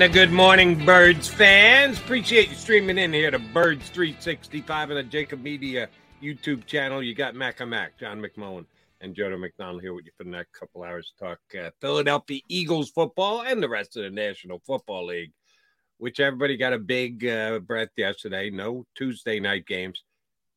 And a good morning, Birds fans. Appreciate you streaming in here to Birds 365 and the JAKIB Media YouTube channel. You got Mac Mac, John McMullen, and Jodo McDonald here with you for the next couple hours to talk uh, Philadelphia Eagles football and the rest of the National Football League, which everybody got a big uh, breath yesterday. No Tuesday night games.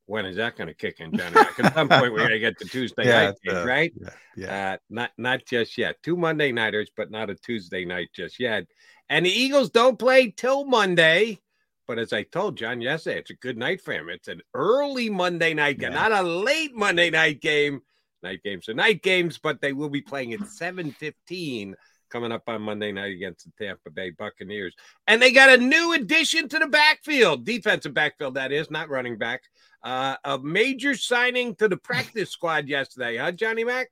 When is that going to kick in, Johnny? At some point, we're going to get to Tuesday Yeah, night games, uh, right? yeah, yeah. Uh, not not just yet. Two Monday nighters, but not a Tuesday night just yet. And the Eagles don't play till Monday. But as I told John yesterday, it's a good night for him. It's an early Monday night game, Yeah. not a late Monday night game. Night games are night games, but they will be playing at 7:15 coming up on Monday night against the Tampa Bay Buccaneers. And they got a new addition to the backfield, defensive backfield, that is, not running back. Uh, a major signing to the practice squad yesterday, huh, Johnny Mac?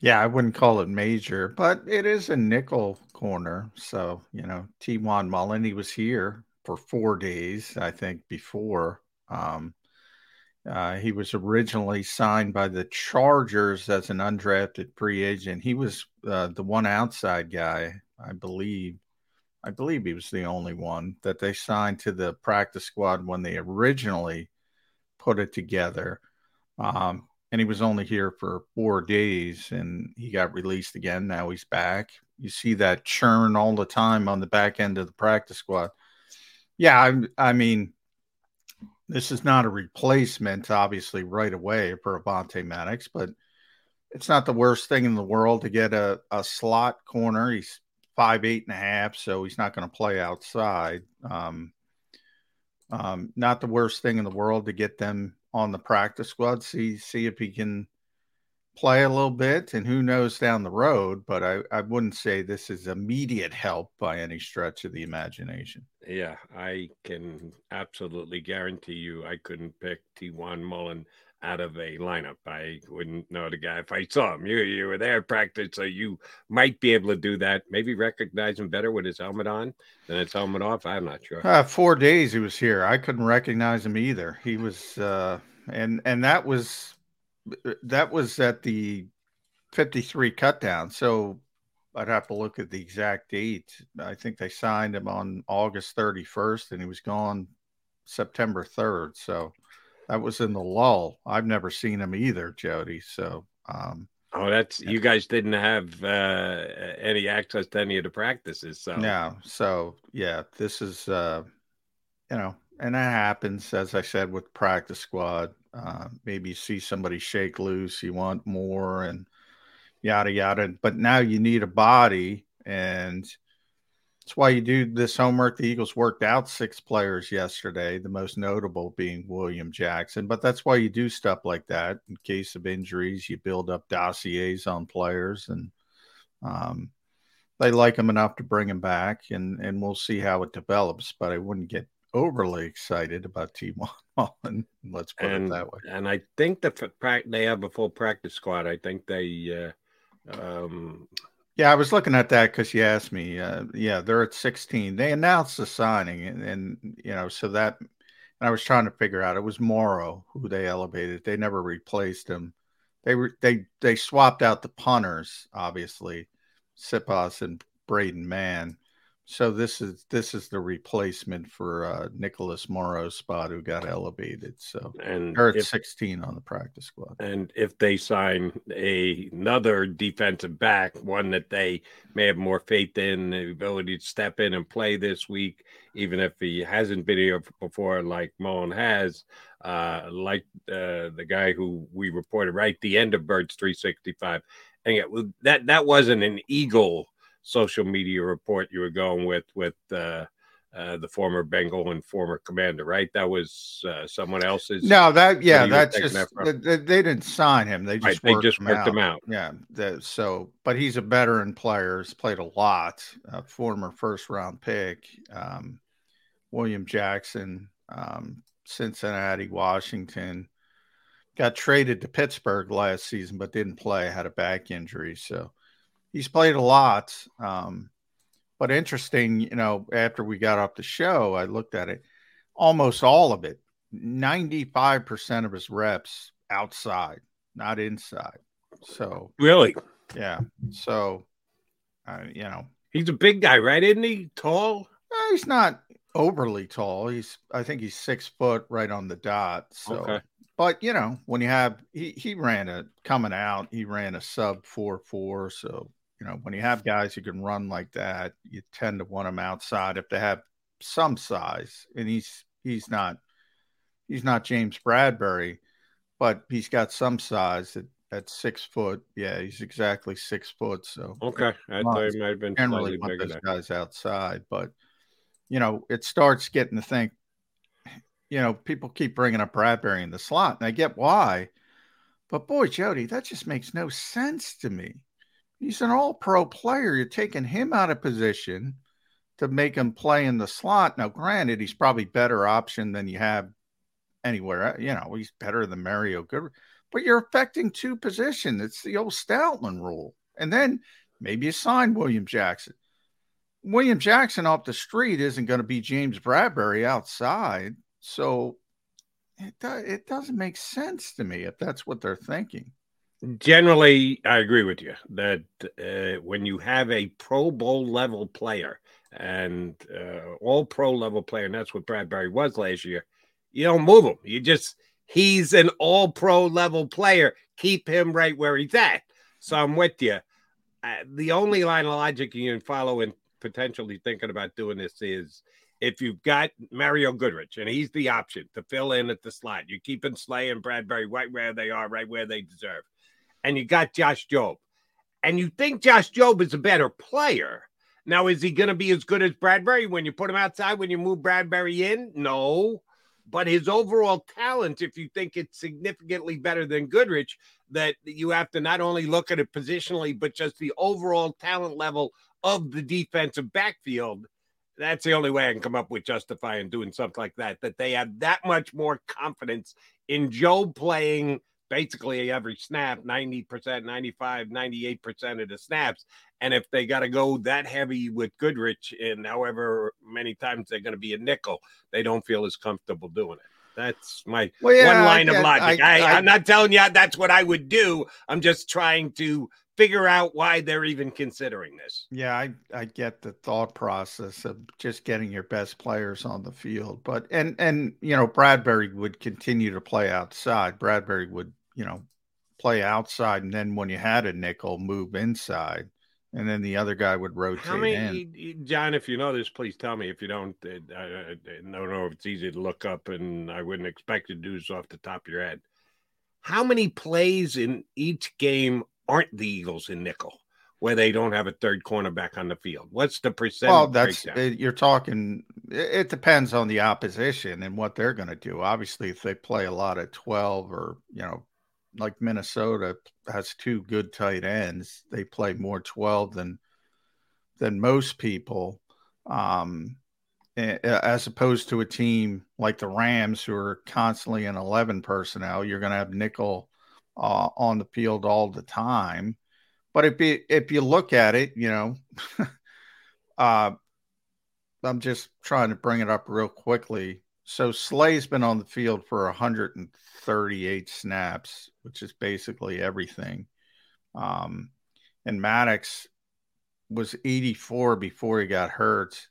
Yeah, I wouldn't call it major, but it is a nickel corner. So, you know, Tiawan Mullen, was here for four days, I think, before. Um, uh, he was originally signed by the Chargers as an undrafted free agent. He was uh, the one outside guy, I believe. I believe he was the only one that they signed to the practice squad when they originally put it together. Um, and he was only here for four days and he got released again. Now he's back. You see that churn all the time on the back end of the practice squad. Yeah, I, I mean, this is not a replacement, obviously, right away for Avonte Maddox, but it's not the worst thing in the world to get a, a slot corner. He's five, eight and a half, so he's not going to play outside. Um, um, not the worst thing in the world to get them on the practice squad. See see if he can play a little bit, and who knows down the road. But I, I wouldn't say this is immediate help by any stretch of the imagination. Yeah, I can absolutely guarantee you I couldn't pick Tiawan Mullen out of a lineup. I wouldn't know the guy if I saw him. You you were there at practice, so you might be able to do that. Maybe recognize him better with his helmet on than his helmet off. I'm not sure. Uh, four days he was here. I couldn't recognize him either. He was, uh, and and that was that was at the 53 cut down. So I'd have to look at the exact date. I think they signed him on August 31st, and he was gone September 3rd. So that was in the lull. I've never seen him either, Jody. So, um, oh, that's you guys didn't have uh, any access to any of the practices. So, yeah. So, yeah, this is, uh, you know, and that happens, as I said, with practice squad. Uh, maybe see somebody shake loose, you want more, and yada yada. But now you need a body, and that's why you do this homework. The Eagles worked out six players yesterday, the most notable being William Jackson. But that's why you do stuff like that in case of injuries. You build up dossiers on players, and um, they like him enough to bring him back, and and we'll see how it develops. But I wouldn't get overly excited about T Mullen. Let's put and, it that way. And I think the that they have a full practice squad. I think they. Uh, um, yeah, I was looking at that because you asked me. Uh, yeah, they're at 16. They announced the signing, and, and you know, so that. And I was trying to figure out. It was Morrow who they elevated. They never replaced him. They were they they swapped out the punters, obviously, Siposs and Braden Mann so this is this is the replacement for uh, Nicholas Morrow's spot who got elevated. So and at if, 16 on the practice squad. And if they sign a, another defensive back, one that they may have more faith in, the ability to step in and play this week, even if he hasn't been here before, like Mullen has, uh, like uh, the guy who we reported right at the end of Birds 365. And yeah, that that wasn't an eagle social media report you were going with with uh, uh, the former Bengal and former commander, right? That was uh, someone else's. No, that yeah, that's just that they, they, didn't sign him. They just right, they just him worked out. him out. Yeah, the, so but he's a veteran player. He's played a lot. former first round pick, um, William Jackson, um, Cincinnati, Washington. Got traded to Pittsburgh last season, but didn't play. Had a back injury, so he's played a lot. Um, but interesting, you know, after we got off the show, I looked at it, almost all of it, 95% of his reps outside, not inside. So, really? Yeah. So, uh, you know, he's a big guy, right? Isn't he tall? Uh, he's not overly tall. He's, I think he's six foot right on the dot. So, okay. but you know, when you have, he, he ran a coming out, he ran a sub four, four. So, you know, when you have guys who can run like that, you tend to want them outside if they have some size. And he's he's not he's not James Bradberry, but he's got some size at, at six foot. Yeah, he's exactly six foot. So okay, I thought he might have been generally want those guys outside, but you know, it starts getting to think. You know, people keep bringing up Bradberry in the slot, and I get why. But boy, Jody, that just makes no sense to me. He's an all pro player. You're taking him out of position to make him play in the slot. Now, granted, he's probably better option than you have anywhere. Uh, you know, he's better than Mario Good, but you're affecting two positions. It's the old Stoutland rule. And then maybe you sign William Jackson. William Jackson off the street isn't going to be James Bradberry outside. So it, it doesn't make sense to me if that's what they're thinking. Generally, I agree with you that uh, when you have a Pro Bowl level player and uh, all pro level player, and that's what Bradberry was last year, you don't move him. You just, he's an all pro level player. Keep him right where he's at. So I'm with you. Uh, the only line of logic you can follow in potentially thinking about doing this is if you've got Mario Goodrich and he's the option to fill in at the slot, you're keeping Slay and Bradberry right where they are, right where they deserve and you got Josh Jobe, and you think Josh Jobe is a better player. Now, is he going to be as good as Bradberry when you put him outside, when you move Bradberry in? No. But his overall talent, if you think it's significantly better than Goodrich, that you have to not only look at it positionally, but just the overall talent level of the defensive backfield. That's the only way I can come up with justifying doing something like that. That they have that much more confidence in Jobe playing – basically every snap 90%, 95, 98% of the snaps. And if they got to go that heavy with Goodrich, and however many times they're going to be a nickel, they don't feel as comfortable doing it. That's my well, yeah, one line of logic. I, am not telling you that's what I would do. I'm just trying to figure out why they're even considering this. Yeah, I, I get the thought process of just getting your best players on the field. But and and you know, Bradberry would continue to play outside. Bradberry would, you know, play outside and then when you had a nickel, move inside. And then the other guy would rotate How many, in. John? If you know this, please tell me. If you don't, I, I, I don't know if it's easy to look up, and I wouldn't expect you to do this off the top of your head. How many plays in each game aren't the Eagles in nickel where they don't have a third cornerback on the field? What's the percentage? Well, that's it, you're talking. It depends on the opposition and what they're going to do. Obviously, if they play a lot of twelve or you know, like Minnesota has two good tight ends, they play more twelve than than most people. Um, as opposed to a team like the Rams, who are constantly in 11 personnel, you're going to have nickel uh, on the field all the time. But if you, if you look at it, you know, uh, I'm just trying to bring it up real quickly. So Slay's been on the field for 138 snaps, which is basically everything. Um, and Maddox was 84 before he got hurt,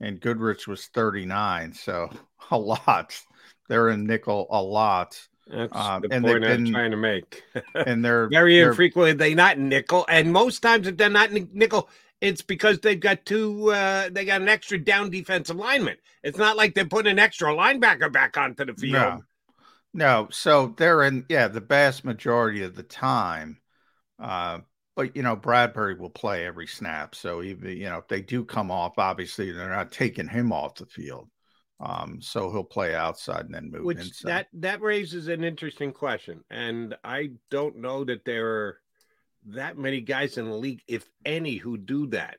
and Goodrich was 39. So a lot. They're in nickel a lot. That's um, the point I'm been, trying to make. and they're very they're, infrequently they not nickel, and most times if they're not nickel, it's because they've got two. Uh, they got an extra down defensive lineman. It's not like they're putting an extra linebacker back onto the field. No, no. So they're in. Yeah, the vast majority of the time. Uh, but you know, Bradberry will play every snap. So even you know, if they do come off, obviously they're not taking him off the field. Um, so he'll play outside and then move Which inside. That that raises an interesting question, and I don't know that there are that many guys in the league, if any, who do that,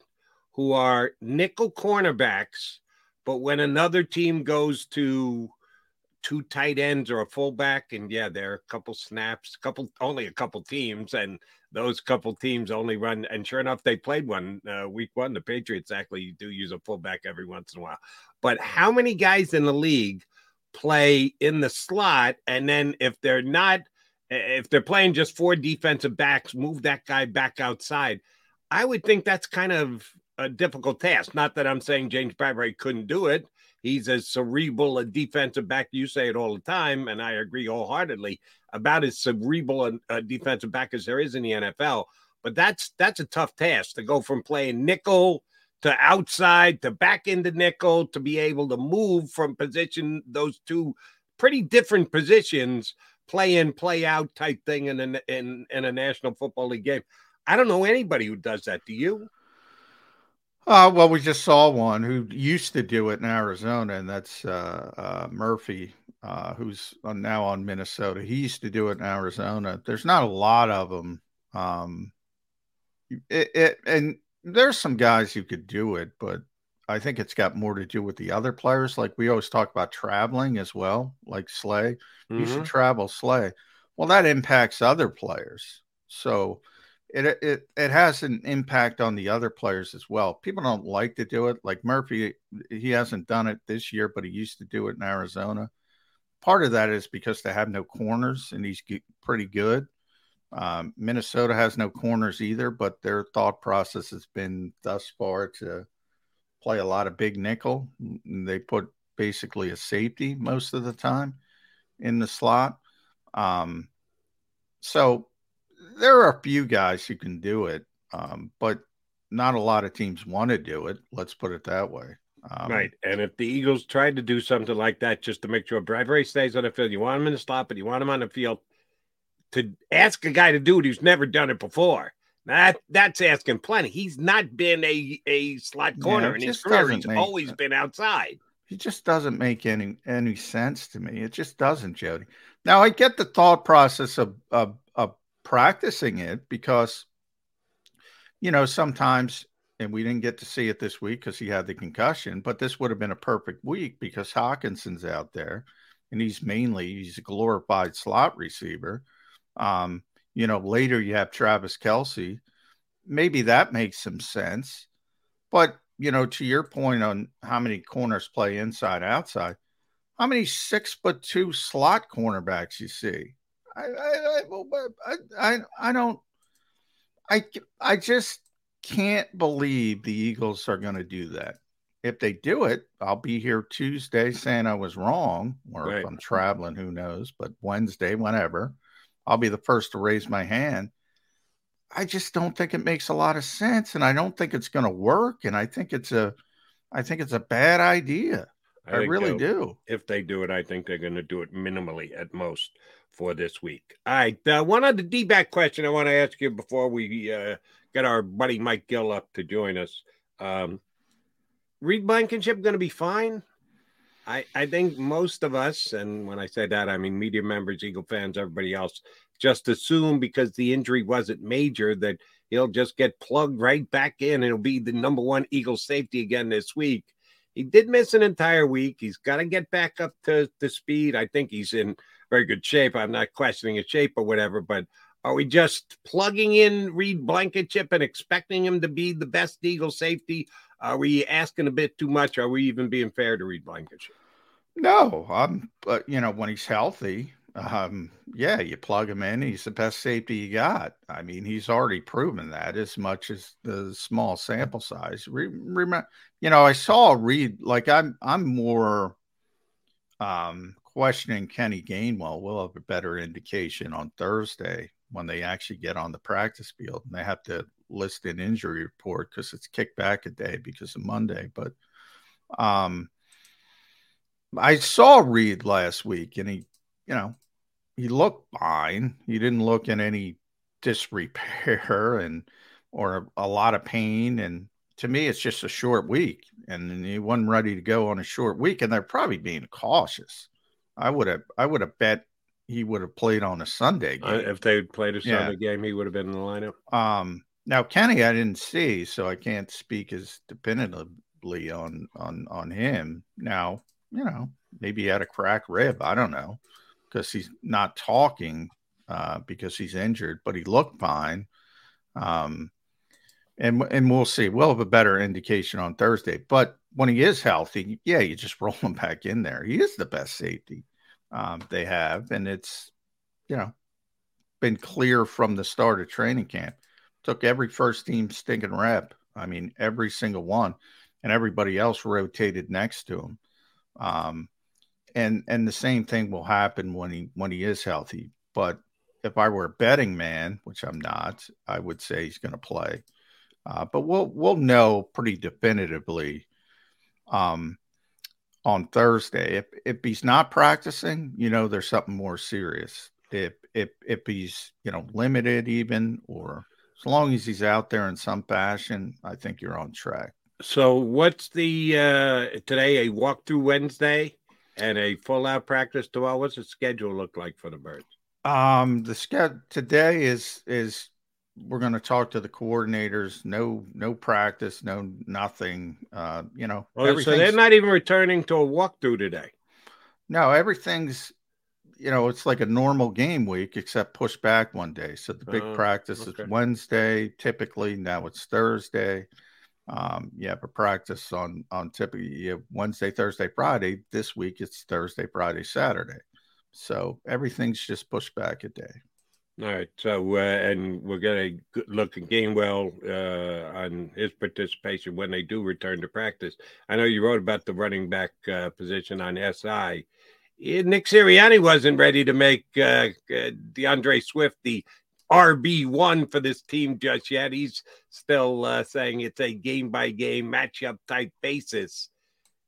who are nickel cornerbacks, but when another team goes to two tight ends or a fullback, and yeah, there are a couple snaps, couple only a couple teams, and those couple teams only run. And sure enough, they played one uh, week one. The Patriots actually do use a fullback every once in a while. But how many guys in the league play in the slot, and then if they're not, if they're playing just four defensive backs, move that guy back outside? I would think that's kind of a difficult task. Not that I'm saying James Bradberry couldn't do it. He's as cerebral a defensive back. You say it all the time, and I agree wholeheartedly about as cerebral a, a defensive back as there is in the NFL. But that's that's a tough task to go from playing nickel to outside to back into nickel to be able to move from position those two pretty different positions play in play out type thing in a, in in a national football league game i don't know anybody who does that do you uh, well, we just saw one who used to do it in Arizona, and that's uh, uh, Murphy, uh, who's now on Minnesota. He used to do it in Arizona. There's not a lot of them. Um, it, it, and there's some guys who could do it, but I think it's got more to do with the other players. Like we always talk about traveling as well, like Slay. Mm-hmm. You should mm-hmm. travel Slay. Well, that impacts other players. So it it it has an impact on the other players as well. People don't like to do it. Like Murphy, he hasn't done it this year, but he used to do it in Arizona. Part of that is because they have no corners, and he's pretty good. Um, Minnesota has no corners either, but their thought process has been thus far to play a lot of big nickel. They put basically a safety most of the time in the slot. Um, so there are a few guys who can do it, um, but not a lot of teams want to do it. Let's put it that way. Um, right. And if the Eagles tried to do something like that just to make sure Bradberry stays on the field, you want him in the slot, but you want him on the field to ask a guy to do it who's never done it before. That that's asking plenty. He's not been a, a slot corner yeah, in his career. He's make, always been outside. He just doesn't make any any sense to me. It just doesn't, Jody. Now I get the thought process of of, of practicing it because you know sometimes and we didn't get to see it this week because he had the concussion but this would have been a perfect week because Hockenson's out there and he's mainly he's a glorified slot receiver um you know later you have Travis Kelce. maybe that makes some sense but you know to your point on how many corners play inside outside how many six foot two slot cornerbacks you see I, I, I, I, I don't, I I just can't believe the Eagles are going to do that. If they do it, I'll be here Tuesday saying I was wrong, or right. if I'm traveling, who knows? But Wednesday, whenever, I'll be the first to raise my hand. I just don't think it makes a lot of sense, and I don't think it's going to work. And I think it's a, I think it's a bad idea. I, I really do. If they do it, I think they're going to do it minimally at most for this week. All right. Uh, one other D back question I want to ask you before we uh, get our buddy Mike Gill up to join us. Um, Reed Blankenship going to be fine? I, I think most of us, and when I say that, I mean media members, Eagle fans, everybody else, just assume because the injury wasn't major that he'll just get plugged right back in. It'll be the number one Eagle safety again this week. He did miss an entire week. He's got to get back up to the speed. I think he's in very good shape. I'm not questioning his shape or whatever, but are we just plugging in Reed Blankenship and expecting him to be the best Eagle safety? Are we asking a bit too much? Are we even being fair to Reed Blankenship? No, um, but you know when he's healthy, um, yeah, you plug him in. He's the best safety you got. I mean, he's already proven that as much as the small sample size. Remember, you know, I saw Reed. Like I'm, I'm more um, questioning Kenny Gainwell. We'll have a better indication on Thursday when they actually get on the practice field and they have to list an injury report because it's kicked back a day because of Monday. But um, I saw Reed last week and he, you know, he looked fine. He didn't look in any disrepair and or a, a lot of pain. And to me, it's just a short week, and he wasn't ready to go on a short week. And they're probably being cautious. I would have, I would have bet he would have played on a Sunday game. if they played a Sunday yeah. game, he would have been in the lineup. Um, now Kenny, I didn't see, so I can't speak as definitively on on on him. Now, you know, maybe he had a crack rib. I don't know because he's not talking uh, because he's injured, but he looked fine. Um, and and we'll see. We'll have a better indication on Thursday. But when he is healthy, yeah, you just roll him back in there. He is the best safety um, they have, and it's you know been clear from the start of training camp. Took every first team stinking rep. I mean, every single one, and everybody else rotated next to him. Um, and and the same thing will happen when he when he is healthy. But if I were a betting man, which I'm not, I would say he's going to play. Uh, but we'll we'll know pretty definitively um, on Thursday. If if he's not practicing, you know, there's something more serious. If if if he's you know limited even, or as long as he's out there in some fashion, I think you're on track. So what's the uh, today a walkthrough Wednesday? and a full out practice tomorrow. What's the schedule look like for the birds? Um, the schedule today is is we're going to talk to the coordinators. No, no practice, no nothing. Uh, you know, oh, so they're not even returning to a walkthrough today. No, everything's you know it's like a normal game week except pushed back one day. So the big uh, practice okay. is Wednesday. Typically now it's Thursday. Um, you have a practice on on typically you have Wednesday, Thursday, Friday. This week it's Thursday, Friday, Saturday. So everything's just pushed back a day. All right. So, uh, and we're going to look at Gainwell uh, on his participation when they do return to practice. I know you wrote about the running back uh, position on SI. Nick Sirianni wasn't ready to make uh, uh, D'Andre Swift the RB1 for this team just yet. He's still uh, saying it's a game by game matchup type basis.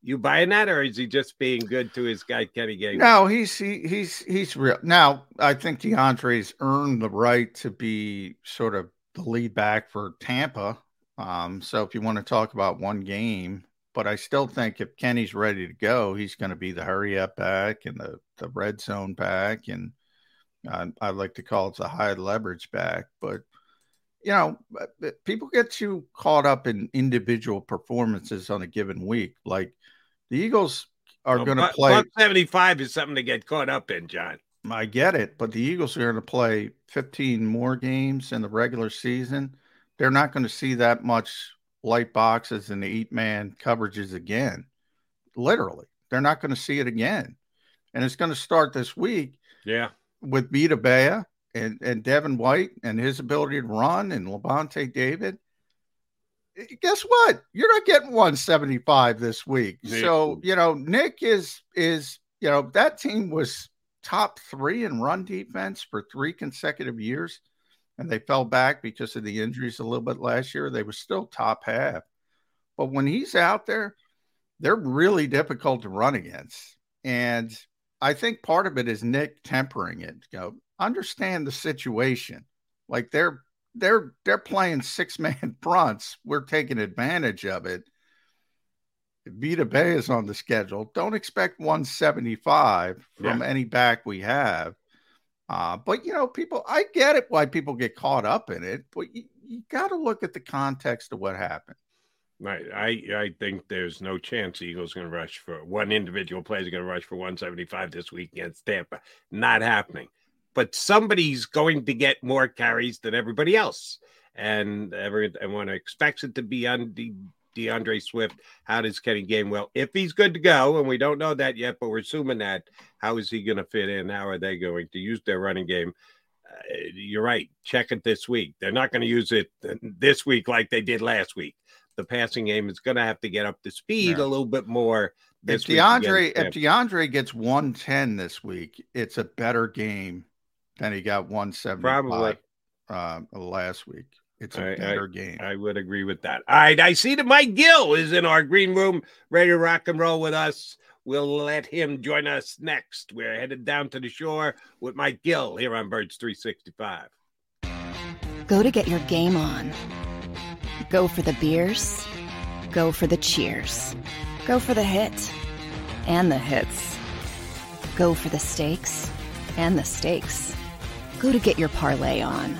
You buying that, or is he just being good to his guy Kenny Gainwell? No, he's he, he's he's real. Now, I think D'Andre's earned the right to be sort of the lead back for Tampa. Um, so if you want to talk about one game, but I still think if Kenny's ready to go, he's going to be the hurry up back and the the red zone back and I, I like to call it the high leverage back, but you know, people get too caught up in individual performances on a given week. Like the Eagles are well, going to play. 75 is something to get caught up in, John. I get it, but the Eagles are going to play 15 more games in the regular season. They're not going to see that much light boxes and the eight man coverages again. Literally, they're not going to see it again. And it's going to start this week. Yeah with Vita Vea and, and Devin White and his ability to run and Lavonte David, eh, guess what? You're not getting 175 this week. So, you know, Nick is is, you know, that team was top three in run defense for three consecutive years. And they fell back because of the injuries a little bit last year. They were still top half. But when he's out there, they're really difficult to run against. And I think part of it is Nick tempering it. Go understand the situation. Like they're they're they're playing six man fronts. We're taking advantage of it. Vita Vea is on the schedule. Don't expect 175 from Yeah. any back we have. Uh, but you know, people, I get it why people get caught up in it, but you, you got to look at the context of what happened. Right. I I think there's no chance Eagles going to rush for one individual player is going to rush for 175 this week against Tampa. Not happening. But somebody's going to get more carries than everybody else, and every everyone expects it to be the DeAndre Swift. How does Kenny Gainwell, if he's good to go, and we don't know that yet, but we're assuming that, how is he going to fit in? How are they going to use their running game? Uh, you're right. Check it this week. They're not going to use it this week like they did last week. The passing game is going to have to get up to speed Yeah. a little bit more. If DeAndre, if DeAndre gets 110 this week, it's a better game than he got 175 Probably. uh, last week. It's a I- I- better game. I would agree with that. All right. I see that Mike Gill is in our green room, ready to rock and roll with us. We'll let him join us next. We're headed down to the shore with Mike Gill here on Birds 365. Go to get your game on. Go for the beers. Go for the cheers. Go for the hit and the hits. Go for the stakes and the stakes. Go to get your parlay on.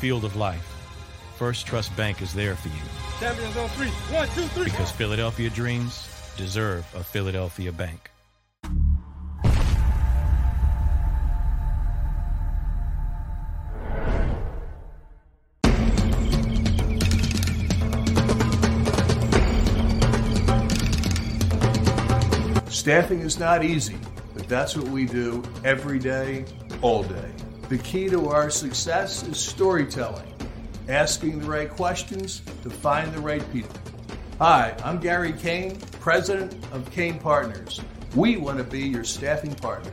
Field of life, First Trust Bank is there for you Champions on three. One, two, three. because Philadelphia dreams deserve a Philadelphia bank. Staffing is not easy, but that's what we do every day, all day. The key to our success is storytelling, asking the right questions to find the right people. Hi, I'm Gary Kane, president of Kane Partners. We want to be your staffing partner.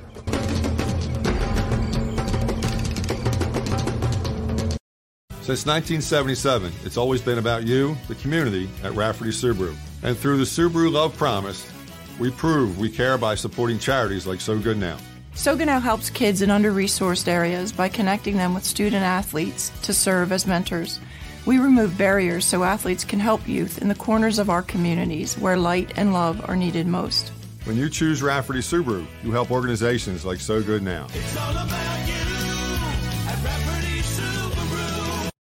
Since 1977, it's always been about you, the community, at Rafferty Subaru. And through the Subaru Love Promise, we prove we care by supporting charities like So Good Now. Sogano helps kids in under resourced areas by connecting them with student athletes to serve as mentors. We remove barriers so athletes can help youth in the corners of our communities where light and love are needed most. When you choose Rafferty Subaru, you help organizations like So Good Now.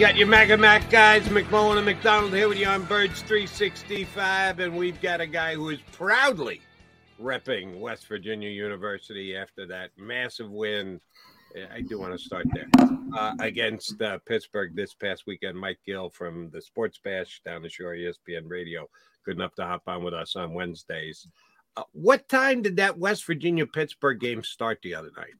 You got your Mega Mac guys, McMullen and McDonald here with you on Birds 365, and we've got a guy who is proudly repping West Virginia University after that massive win I do want to start there uh, against uh, Pittsburgh this past weekend. Mike Gill from the Sports Bash down the shore, ESPN Radio, good enough to hop on with us on Wednesdays. Uh, what time did that West Virginia Pittsburgh game start the other night?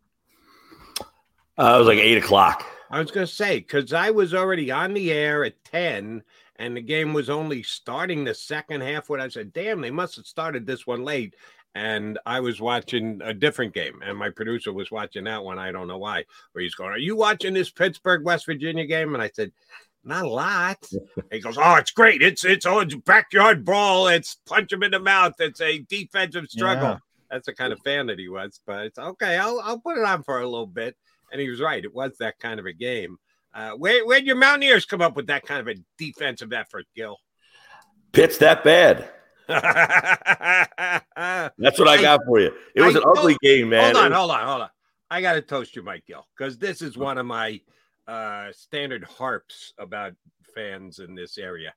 Uh, it was like eight o'clock. I was going to say because I was already on the air at ten, and the game was only starting the second half. When I said, "Damn, they must have started this one late," and I was watching a different game, and my producer was watching that one. I don't know why. Where he's going, "Are you watching this Pittsburgh West Virginia game?" And I said, "Not a lot." he goes, "Oh, it's great. It's it's oh, backyard brawl. It's punch him in the mouth. It's a defensive struggle." Yeah. That's the kind of fan that he was. But it's okay. I'll I'll put it on for a little bit. And he was right. It was that kind of a game. Uh, where where'd your Mountaineers come up with that kind of a defensive effort, Gill? Pitt's that bad. That's what I, got for you. It was I an ugly game, man. Hold on, was- hold on, hold on. I got to toast you, Mike Gill, because this is one of my uh, standard harps about fans in this area.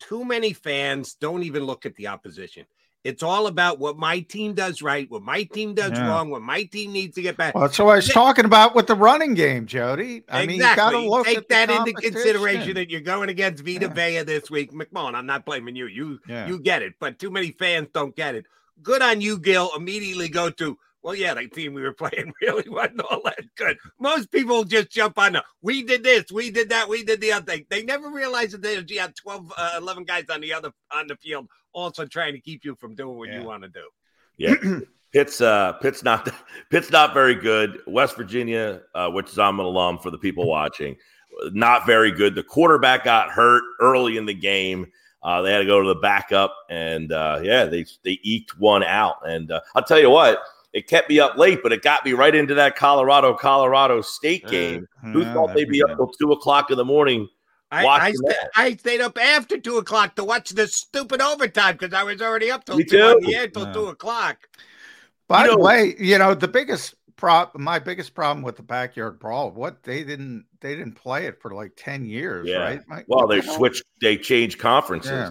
Too many fans don't even look at the opposition. It's all about what my team does right, what my team does Yeah. wrong, what my team needs to get back. Well, that's what I was talking about with the running game, Jody. I mean, you got to look Take that into consideration that you're going against Vita Vea this week. McMahon, I'm not blaming you. You Yeah. you get it, but too many fans don't get it. Good on you, Gill. Immediately go to well, yeah, the team we were playing really wasn't all that good. Most people just jump on the we did this, we did that, we did the other thing. They never realize that there's yeah, 12, uh, 11 guys on the other on the field also trying to keep you from doing what you want to do. Yeah. Pitt's uh Pitt's not Pitt's not very good. West Virginia, uh, which is I'm an alum for the people watching, not very good. The quarterback got hurt early in the game. Uh, they had to go to the backup, and uh, yeah, they they eked one out. And uh, I'll tell you what, it kept me up late, but it got me right into that Colorado Colorado State game. Who thought they'd be up till two o'clock in the morning? I, I, watching sta- that? I stayed up after two o'clock to watch the stupid overtime because I was already up till Me two on too. the air till Yeah. two o'clock. By You the know- way, you know the biggest prop, my biggest problem with the backyard brawl, what they didn't they didn't play it for like ten years, Yeah. right? Mike? Well, they the hell? switched. They changed conferences. Yeah.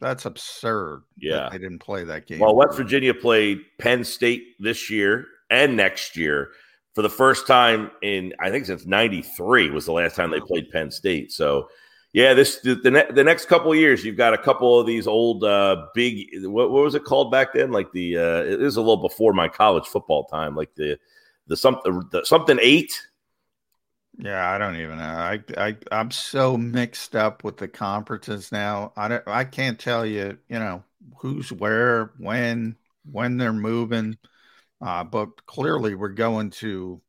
That's absurd. that Yeah. they didn't play that game. Well, West Virginia played Penn State this year and next year for the first time in I think since '93 was the last time they played Penn State. So, yeah, this the the, ne- the next couple of years you've got a couple of these old uh, big what, what was it called back then? Like the uh, it was a little before my college football time, like the the something the, something eight. Yeah, I don't even know. I I I'm so mixed up with the conferences now. I don't, I can't tell you, you know, who's where, when, when they're moving. Uh, but clearly we're going to,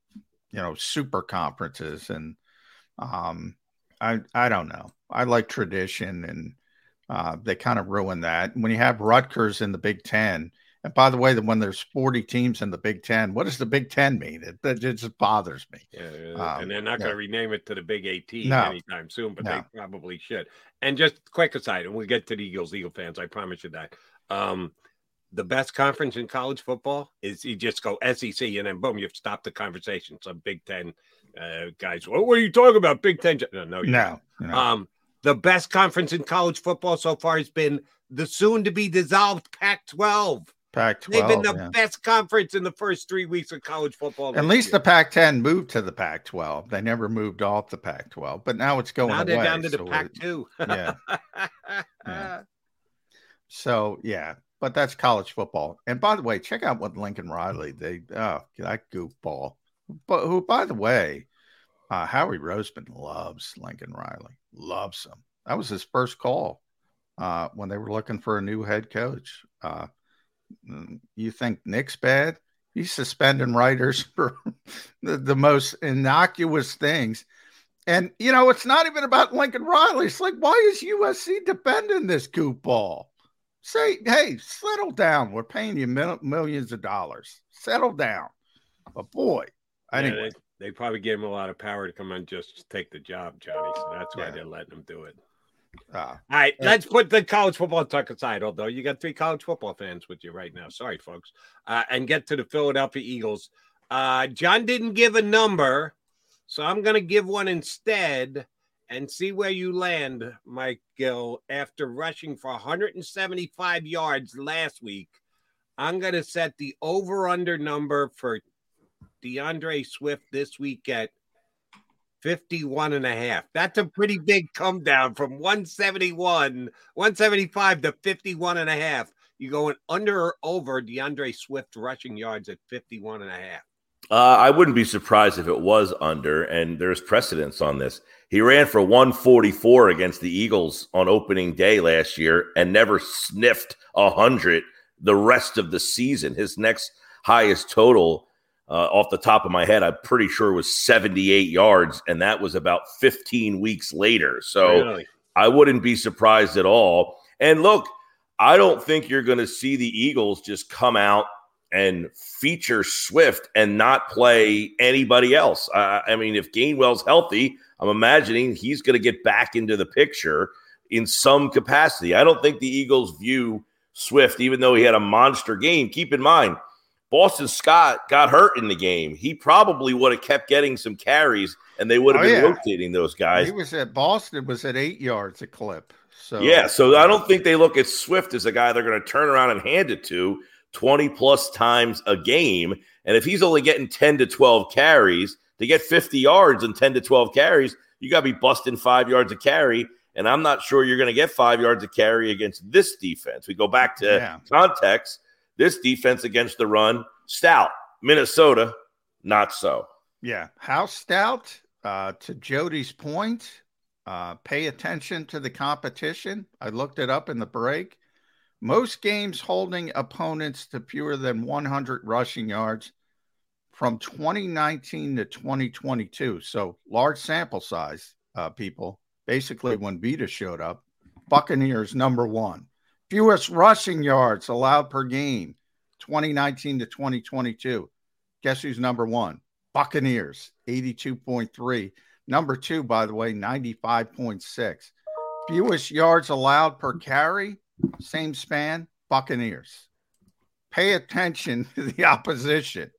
you know, super conferences and um I I don't know. I like tradition and uh they kind of ruin that. When you have Rutgers in the Big 10, and by the way, the when there's 40 teams in the Big 10, what does the Big 10 mean? It, that just bothers me. Yeah, Um, and they're not yeah. going to rename it to the Big 18 No. anytime soon, but No. they probably should. And just quick aside, and we'll get to the Eagles, Eagle fans. I promise you that. Um, the best conference in college football is you just go SEC, and then boom, you've stopped the conversation. Some Big Ten uh, guys, what are you talking about? Big Ten? No, no, No, no. Um, the best conference in college football so far has been the soon to be dissolved Pac 12. Pac They've 12. been the best conference in the first three weeks of college football. At least year. the Pac 10 moved to the Pac 12. They never moved off the Pac 12, but now it's going now they're away. down to the so it- Pac 2. yeah. Yeah. So, yeah, but that's college football. And by the way, check out what Lincoln Riley, they, oh, that goofball. But who, by the way, uh, Howie Roseman loves Lincoln Riley, loves him. That was his first call uh, when they were looking for a new head coach. Uh, mm, you think Nick's bad? He's suspending writers for the, the most innocuous things. And, you know, it's not even about Lincoln Riley. It's like, why is USC defending this goofball? Say, hey, settle down. We're paying you mil- millions of dollars. Settle down. But boy, Yeah, anyway. they, they probably gave him a lot of power to come and just take the job, Johnny. So that's why Yeah. they're letting him do it. Uh, All right, let's put the college football talk aside. Although you got three college football fans with you right now, sorry, folks, uh, and get to the Philadelphia Eagles. Uh, John didn't give a number, so I'm going to give one instead and see where you land, Mike Gill. After rushing for 175 yards last week, I'm going to set the over/under number for DeAndre Swift this week at 51 and a half. That's a pretty big come down from 171, 175 to 51 and a half. You going under or over DeAndre Swift rushing yards at 51 and a half? Uh, I wouldn't be surprised if it was under, and there's precedence on this. He ran for 144 against the Eagles on opening day last year and never sniffed 100 the rest of the season. His next highest total, uh, off the top of my head, I'm pretty sure was 78 yards, and that was about 15 weeks later. So really? I wouldn't be surprised at all. And look, I don't think you're going to see the Eagles just come out and feature Swift and not play anybody else. Uh, I mean, if Gainwell's healthy, I'm imagining he's going to get back into the picture in some capacity. I don't think the Eagles view Swift, even though he had a monster game. Keep in mind, Boston Scott got hurt in the game. He probably would have kept getting some carries, and they would have oh, been yeah. rotating those guys. He was at Boston was at eight yards a clip. So yeah, so I don't think they look at Swift as a guy they're going to turn around and hand it to 20 plus times a game. And if he's only getting 10 to 12 carries to get 50 yards and 10 to 12 carries, you got to be busting five yards a carry. And I'm not sure you're going to get five yards a carry against this defense. We go back to yeah. context. This defense against the run, stout. Minnesota, not so. Yeah. How stout? Uh, to Jody's point, uh, pay attention to the competition. I looked it up in the break. Most games holding opponents to fewer than 100 rushing yards from 2019 to 2022. So large sample size, uh, people. Basically, when Vita showed up, Buccaneers number one. Fewest rushing yards allowed per game, 2019 to 2022. Guess who's number one? Buccaneers, 82.3. Number two, by the way, 95.6. Fewest yards allowed per carry, same span, Buccaneers. Pay attention to the opposition.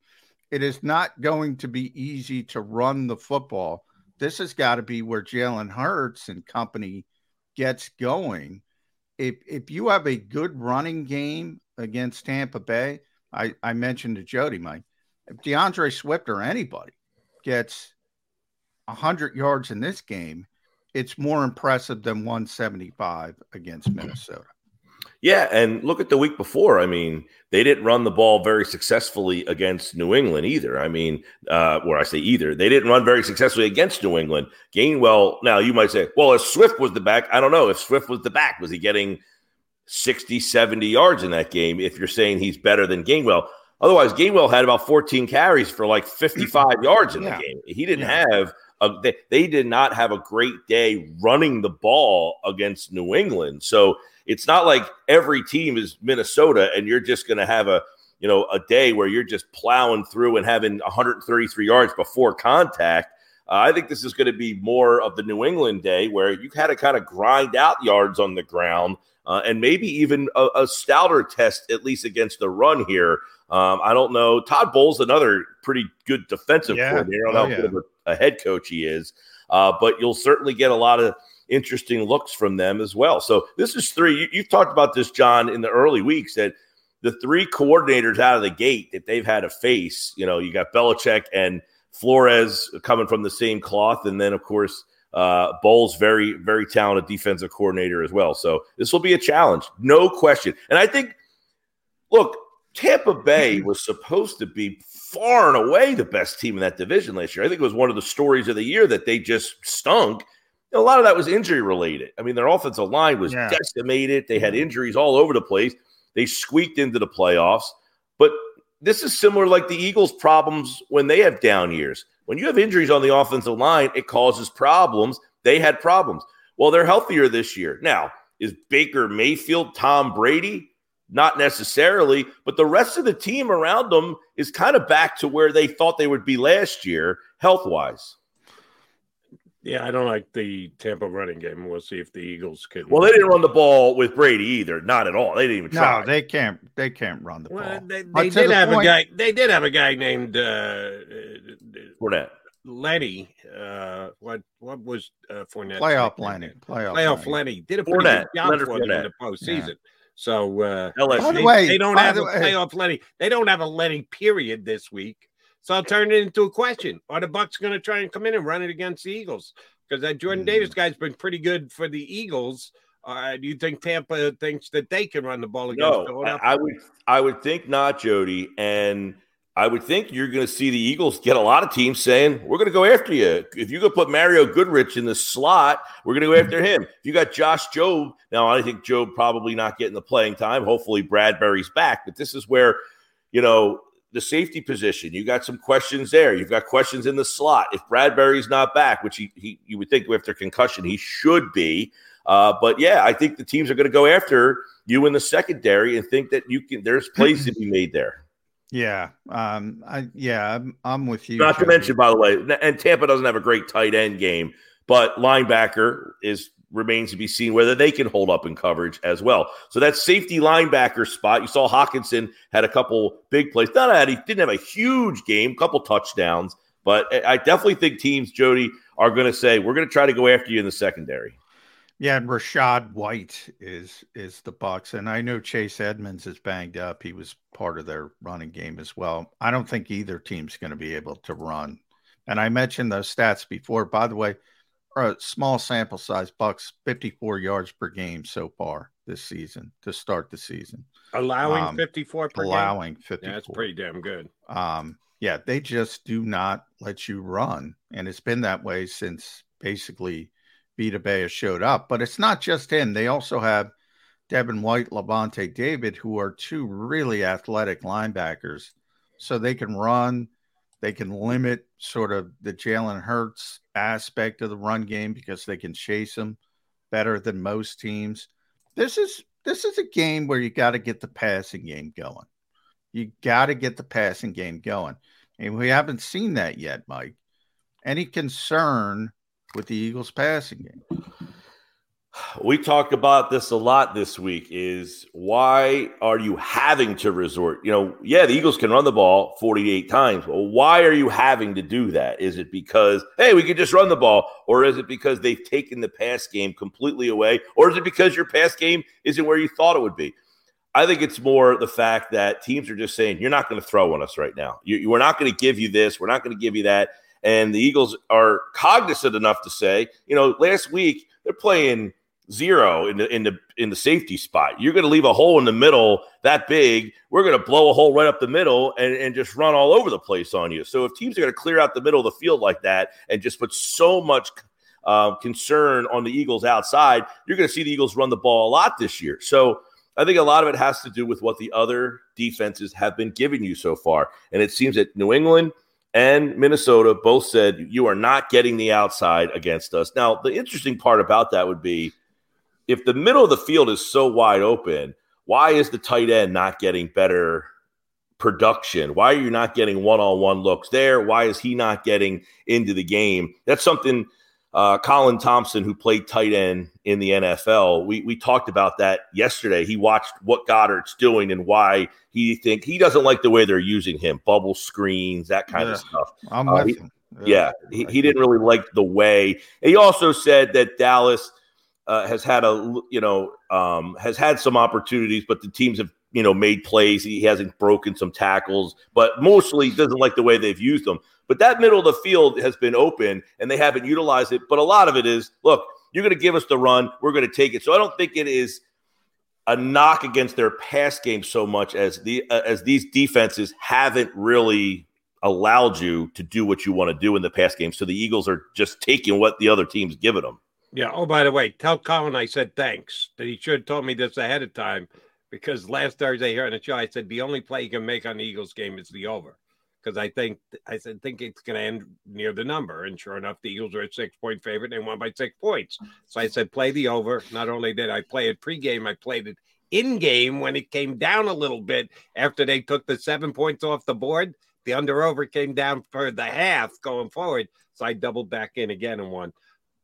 It is not going to be easy to run the football. This has got to be where Jalen Hurts and company gets going. If if you have a good running game against Tampa Bay, I, I mentioned to Jody, Mike, if DeAndre Swift or anybody gets 100 yards in this game, it's more impressive than 175 against Minnesota. Yeah, and look at the week before. I mean, they didn't run the ball very successfully against New England either. I mean, uh, where I say either, they didn't run very successfully against New England. Gainwell, now you might say, well, if Swift was the back, I don't know. If Swift was the back, was he getting 60, 70 yards in that game? If you're saying he's better than Gainwell. Otherwise, Gainwell had about 14 carries for like 55 yards in yeah. the game. He didn't yeah. have a, they, they did not have a great day running the ball against New England. So it's not like every team is Minnesota and you're just going to have a you know a day where you're just plowing through and having 133 yards before contact. Uh, I think this is going to be more of the New England day where you had to kind of grind out yards on the ground uh, and maybe even a, a, stouter test, at least against the run here. Um, I don't know. Todd Bowles, another pretty good defensive yeah. coordinator. I don't know oh, how yeah. good of a, a, head coach he is, uh, but you'll certainly get a lot of interesting looks from them as well. So this is three. You, have talked about this, John, in the early weeks that the three coordinators out of the gate that they've had to face. You know, you got Belichick and Flores coming from the same cloth, and then of course uh, Bowles, very very talented defensive coordinator as well. So this will be a challenge, no question. And I think, look, Tampa Bay was supposed to be far and away the best team in that division last year. I think it was one of the stories of the year that they just stunk a lot of that was injury related. I mean, their offensive line was yeah. decimated. They had mm-hmm. injuries all over the place. They squeaked into the playoffs. But this is similar like the Eagles' problems when they have down years. When you have injuries on the offensive line, it causes problems. They had problems. Well, they're healthier this year. Now, is Baker Mayfield Tom Brady? Not necessarily, but the rest of the team around them is kind of back to where they thought they would be last year, health wise. Yeah, I don't like the Tampa running game. We'll see if the Eagles can. Well, they didn't run the ball with Brady either. Not at all. They didn't even try. No, they can't. They can't run the well, ball. They, they did the have point, a guy. They did have a guy named uh, Fournette. Lenny. Uh, what what was uh, Fournette? Playoff Lenny. Playoff, Playoff Lenny. Lenny did a pretty Fournette. good job Leonard for them in the postseason. Yeah. So uh, by the way, they don't have a way, playoff Lenny. They don't have a Lenny period this week. So I'll turn it into a question: Are the Bucks going to try and come in and run it against the Eagles? Because that Jordan mm. Davis guy's been pretty good for the Eagles. Uh, do you think Tampa thinks that they can run the ball against? No, I would. I would think not, Jody. And I would think you're going to see the Eagles get a lot of teams saying, We're going to go after you. If you could put Mario Goodrich in the slot, we're going to go after him. If you got Josh Jobe, now I think Jobe probably not getting the playing time. Hopefully, Bradberry's back. But this is where, you know, the safety position, you got some questions there. You've got questions in the slot. If Bradberry's not back, which he, he you would think after concussion, he should be. Uh, but yeah, I think the teams are going to go after you in the secondary and think that you can. There's plays to be made there. Yeah, um, I yeah, I'm, I'm with you. Not to mention, by the way, and Tampa doesn't have a great tight end game, but linebacker is remains to be seen whether they can hold up in coverage as well. So that safety linebacker spot, you saw Hockenson had a couple big plays. Not that he didn't have a huge game, couple touchdowns, but I definitely think teams, Jody, are going to say we're going to try to go after you in the secondary. Yeah, and Rachaad White is is the Bucks, and I know Chase Edmonds is banged up. He was part of their running game as well. I don't think either team's going to be able to run. And I mentioned those stats before. By the way, a small sample size. Bucks fifty four yards per game so far this season to start the season, allowing um, fifty four per allowing fifty. Yeah, that's pretty damn good. Um, yeah, they just do not let you run, and it's been that way since basically Vita Vea showed up. But it's not just him. They also have Devin White, Lavonte David, who are two really athletic linebackers. So they can run, they can limit sort of the Jalen Hurts aspect of the run game because they can chase them better than most teams. This is this is a game where you got to get the passing game going. You got to get the passing game going. And we haven't seen that yet, Mike. Any concern with the Eagles passing game. We talked about this a lot this week is why are you having to resort? You know, yeah, the Eagles can run the ball 48 times. Well, why are you having to do that? Is it because, hey, we can just run the ball? Or is it because they've taken the pass game completely away? Or is it because your pass game isn't where you thought it would be? I think it's more the fact that teams are just saying, you're not going to throw on us right now. You, we're not going to give you this. We're not going to give you that. And the Eagles are cognizant enough to say, you know, last week they're playing zero in the in the in the safety spot. You're going to leave a hole in the middle that big. We're going to blow a hole right up the middle and, and just run all over the place on you. So if teams are going to clear out the middle of the field like that and just put so much uh, concern on the Eagles outside, you're going to see the Eagles run the ball a lot this year. So I think a lot of it has to do with what the other defenses have been giving you so far. And it seems that New England – and Minnesota both said you are not getting the outside against us. Now, the interesting part about that would be if the middle of the field is so wide open, why is the tight end not getting better production? Why are you not getting one on one looks there? Why is he not getting into the game? That's something uh, Colin Thompson, who played tight end in the NFL, we we talked about that yesterday. He watched what Goedert's doing and why he think he doesn't like the way they're using him, bubble screens, that kind yeah, of stuff. I'm uh, he, yeah, he, he didn't really like the way. he also said that Dallas uh, has had a you know um, has had some opportunities, but the teams have you know made plays. He hasn't broken some tackles, but mostly doesn't like the way they've used them. But that middle of the field has been open and they haven't utilized it. But a lot of it is look, you're going to give us the run, we're going to take it. So I don't think it is a knock against their pass game so much as the uh, as these defenses haven't really allowed you to do what you want to do in the pass game. So the Eagles are just taking what the other team's giving them. Yeah. Oh, by the way, tell Colin I said thanks. That he should have told me this ahead of time because last Thursday here on the show I said the only play you can make on the Eagles game is the over because I think I said think it's going to end near the number, and sure enough, the Eagles are a six point favorite. and They won by six points. So I said play the over. Not only did I play it pregame, I played it in game when it came down a little bit after they took the seven points off the board. The under over came down for the half going forward, so I doubled back in again and won.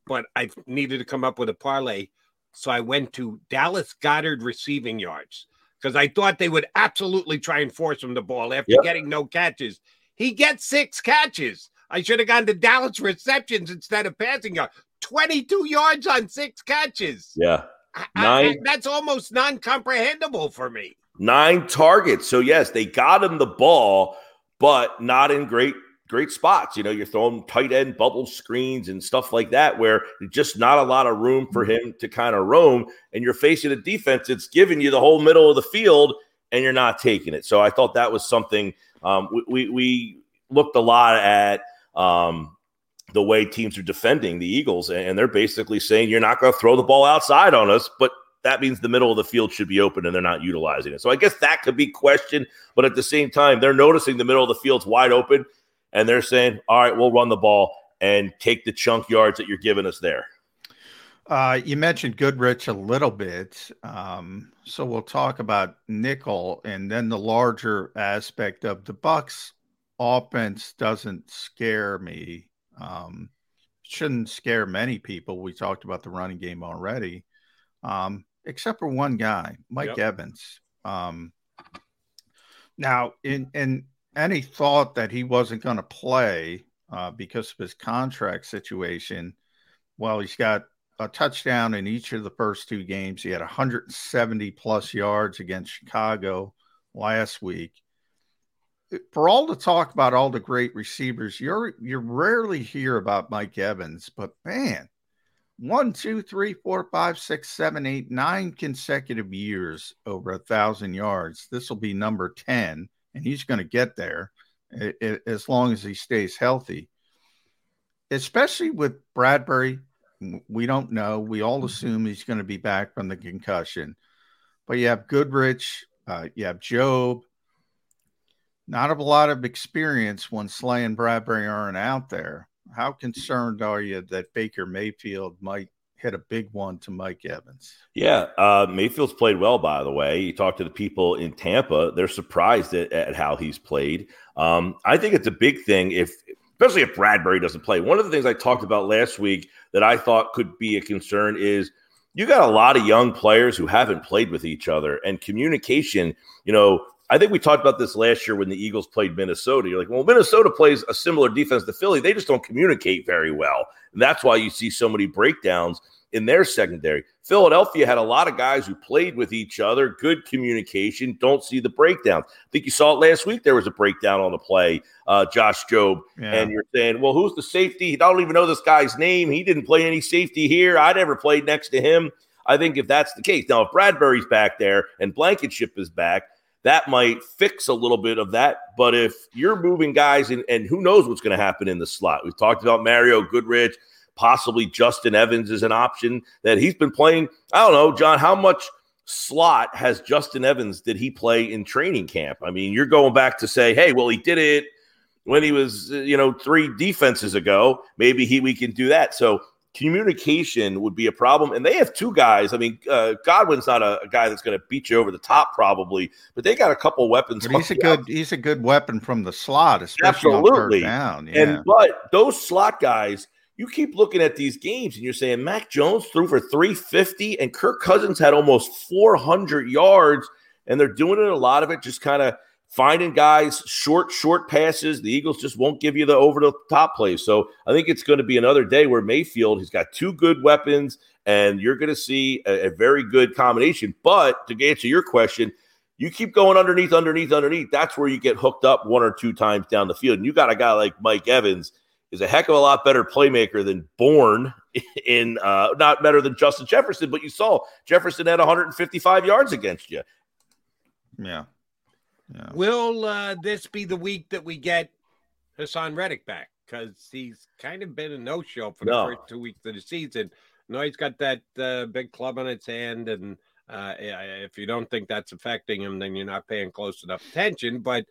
But I needed to come up with a parlay, so I went to Dallas Goedert receiving yards because I thought they would absolutely try and force him the ball after yep. getting no catches. He gets six catches. I should have gone to Dallas receptions instead of passing yard. 22 yards on six catches. Yeah. Nine. I, that's almost non comprehensible for me. Nine targets. So, yes, they got him the ball, but not in great great spots. You know, you're throwing tight end bubble screens and stuff like that, where just not a lot of room for him to kind of roam. And you're facing a defense that's giving you the whole middle of the field, and you're not taking it. So I thought that was something um, we, we, we looked a lot at. Um, the way teams are defending the Eagles, and they're basically saying you're not going to throw the ball outside on us, but that means the middle of the field should be open and they're not utilizing it. So I guess that could be questioned, but at the same time, they're noticing the middle of the field's wide open and they're saying, all right, we'll run the ball and take the chunk yards that you're giving us there. Uh, you mentioned Goodrich a little bit. Um, so we'll talk about nickel and then the larger aspect of the Bucks offense doesn't scare me. Um, shouldn't scare many people. We talked about the running game already, um, except for one guy, Mike yep. Evans. Um, now, in in any thought that he wasn't going to play uh, because of his contract situation, well, he's got a touchdown in each of the first two games. He had 170 plus yards against Chicago last week. For all the talk about all the great receivers, you're you rarely hear about Mike Evans, but man, one, two, three, four, five, six, seven, eight, nine consecutive years over a thousand yards. This will be number 10 and he's going to get there as long as he stays healthy. Especially with Bradberry, we don't know. We all mm-hmm. assume he's going to be back from the concussion, but you have Goodrich, uh, you have Jobe. Not a lot of experience when Slay and Bradberry aren't out there. How concerned are you that Baker Mayfield might hit a big one to Mike Evans. Yeah, uh, Mayfield's played well, by the way. You talk to the people in Tampa; they're surprised at, at how he's played. Um, I think it's a big thing if, especially if Bradberry doesn't play. One of the things I talked about last week that I thought could be a concern is you got a lot of young players who haven't played with each other, and communication. You know, I think we talked about this last year when the Eagles played Minnesota. You're like, well, Minnesota plays a similar defense to Philly. They just don't communicate very well. And that's why you see so many breakdowns in their secondary. Philadelphia had a lot of guys who played with each other, good communication, don't see the breakdowns. I think you saw it last week. There was a breakdown on the play, uh, Josh Jobe. Yeah. And you're saying, well, who's the safety? I don't even know this guy's name. He didn't play any safety here. I never played next to him. I think if that's the case, now if Bradberry's back there and Blankenship is back, that might fix a little bit of that. But if you're moving guys, and, and who knows what's going to happen in the slot? We've talked about Mario Goodrich, possibly Justin Evans is an option that he's been playing. I don't know, John, how much slot has Justin Evans did he play in training camp? I mean, you're going back to say, hey, well, he did it when he was, you know, three defenses ago. Maybe he we can do that. So communication would be a problem. And they have two guys. I mean, uh, Godwin's not a, a guy that's going to beat you over the top, probably, but they got a couple weapons. But he's a good out. he's a good weapon from the slot, especially Absolutely. down. Yeah. And but those slot guys, you keep looking at these games and you're saying Mac Jones threw for 350 and Kirk Cousins had almost 400 yards, and they're doing it a lot of it just kind of finding guys short, short passes. The Eagles just won't give you the over the top plays. So I think it's going to be another day where Mayfield, he's got two good weapons, and you're going to see a, a very good combination. But to answer your question, you keep going underneath, underneath, underneath. That's where you get hooked up one or two times down the field. And you got a guy like Mike Evans is a heck of a lot better playmaker than Bourne in uh, not better than Justin Jefferson, but you saw Jefferson had 155 yards against you. Yeah. Yeah. Will uh, this be the week that we get Haason Reddick back? Because he's kind of been a no show for the no. first two weeks of the season. No, he's got that uh, big club on its hand. And uh, if you don't think that's affecting him, then you're not paying close enough attention. But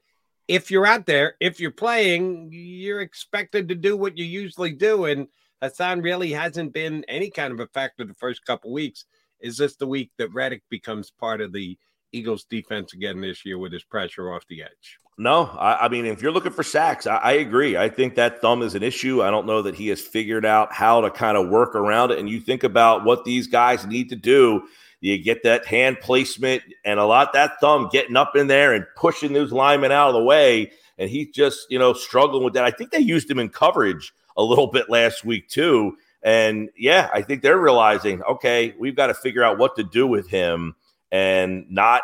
if you're out there, if you're playing, you're expected to do what you usually do. And Haason really hasn't been any kind of a factor the first couple weeks. Is this the week that Reddick becomes part of the Eagles defense again this year with his pressure off the edge. No, I, I mean, if you're looking for sacks, I, I, agree. I think that thumb is an issue. I don't know that he has figured out how to kind of work around it. And you think about what these guys need to do. You get that hand placement and a lot that thumb getting up in there and pushing those linemen out of the way. And he's just, you know, struggling with that. I think they used him in coverage a little bit last week, too. And yeah, I think they're realizing, okay, we've got to figure out what to do with him and not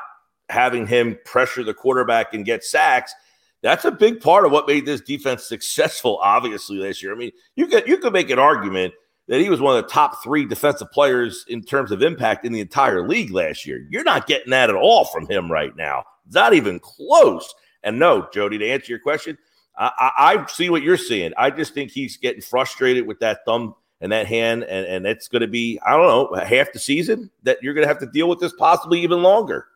having him pressure the quarterback and get sacks That's a big part of what made this defense successful, obviously, last year. I mean, you could you could make an argument that he was one of the top three defensive players in terms of impact in the entire league last year. You're not getting that at all from him right now. Not even close. And no, Jody, to answer your question, I, I, I see what you're seeing. I just think he's getting frustrated with that thumb and that hand, and, and it's going to be, I don't know, half the season that you're going to have to deal with this, possibly even longer.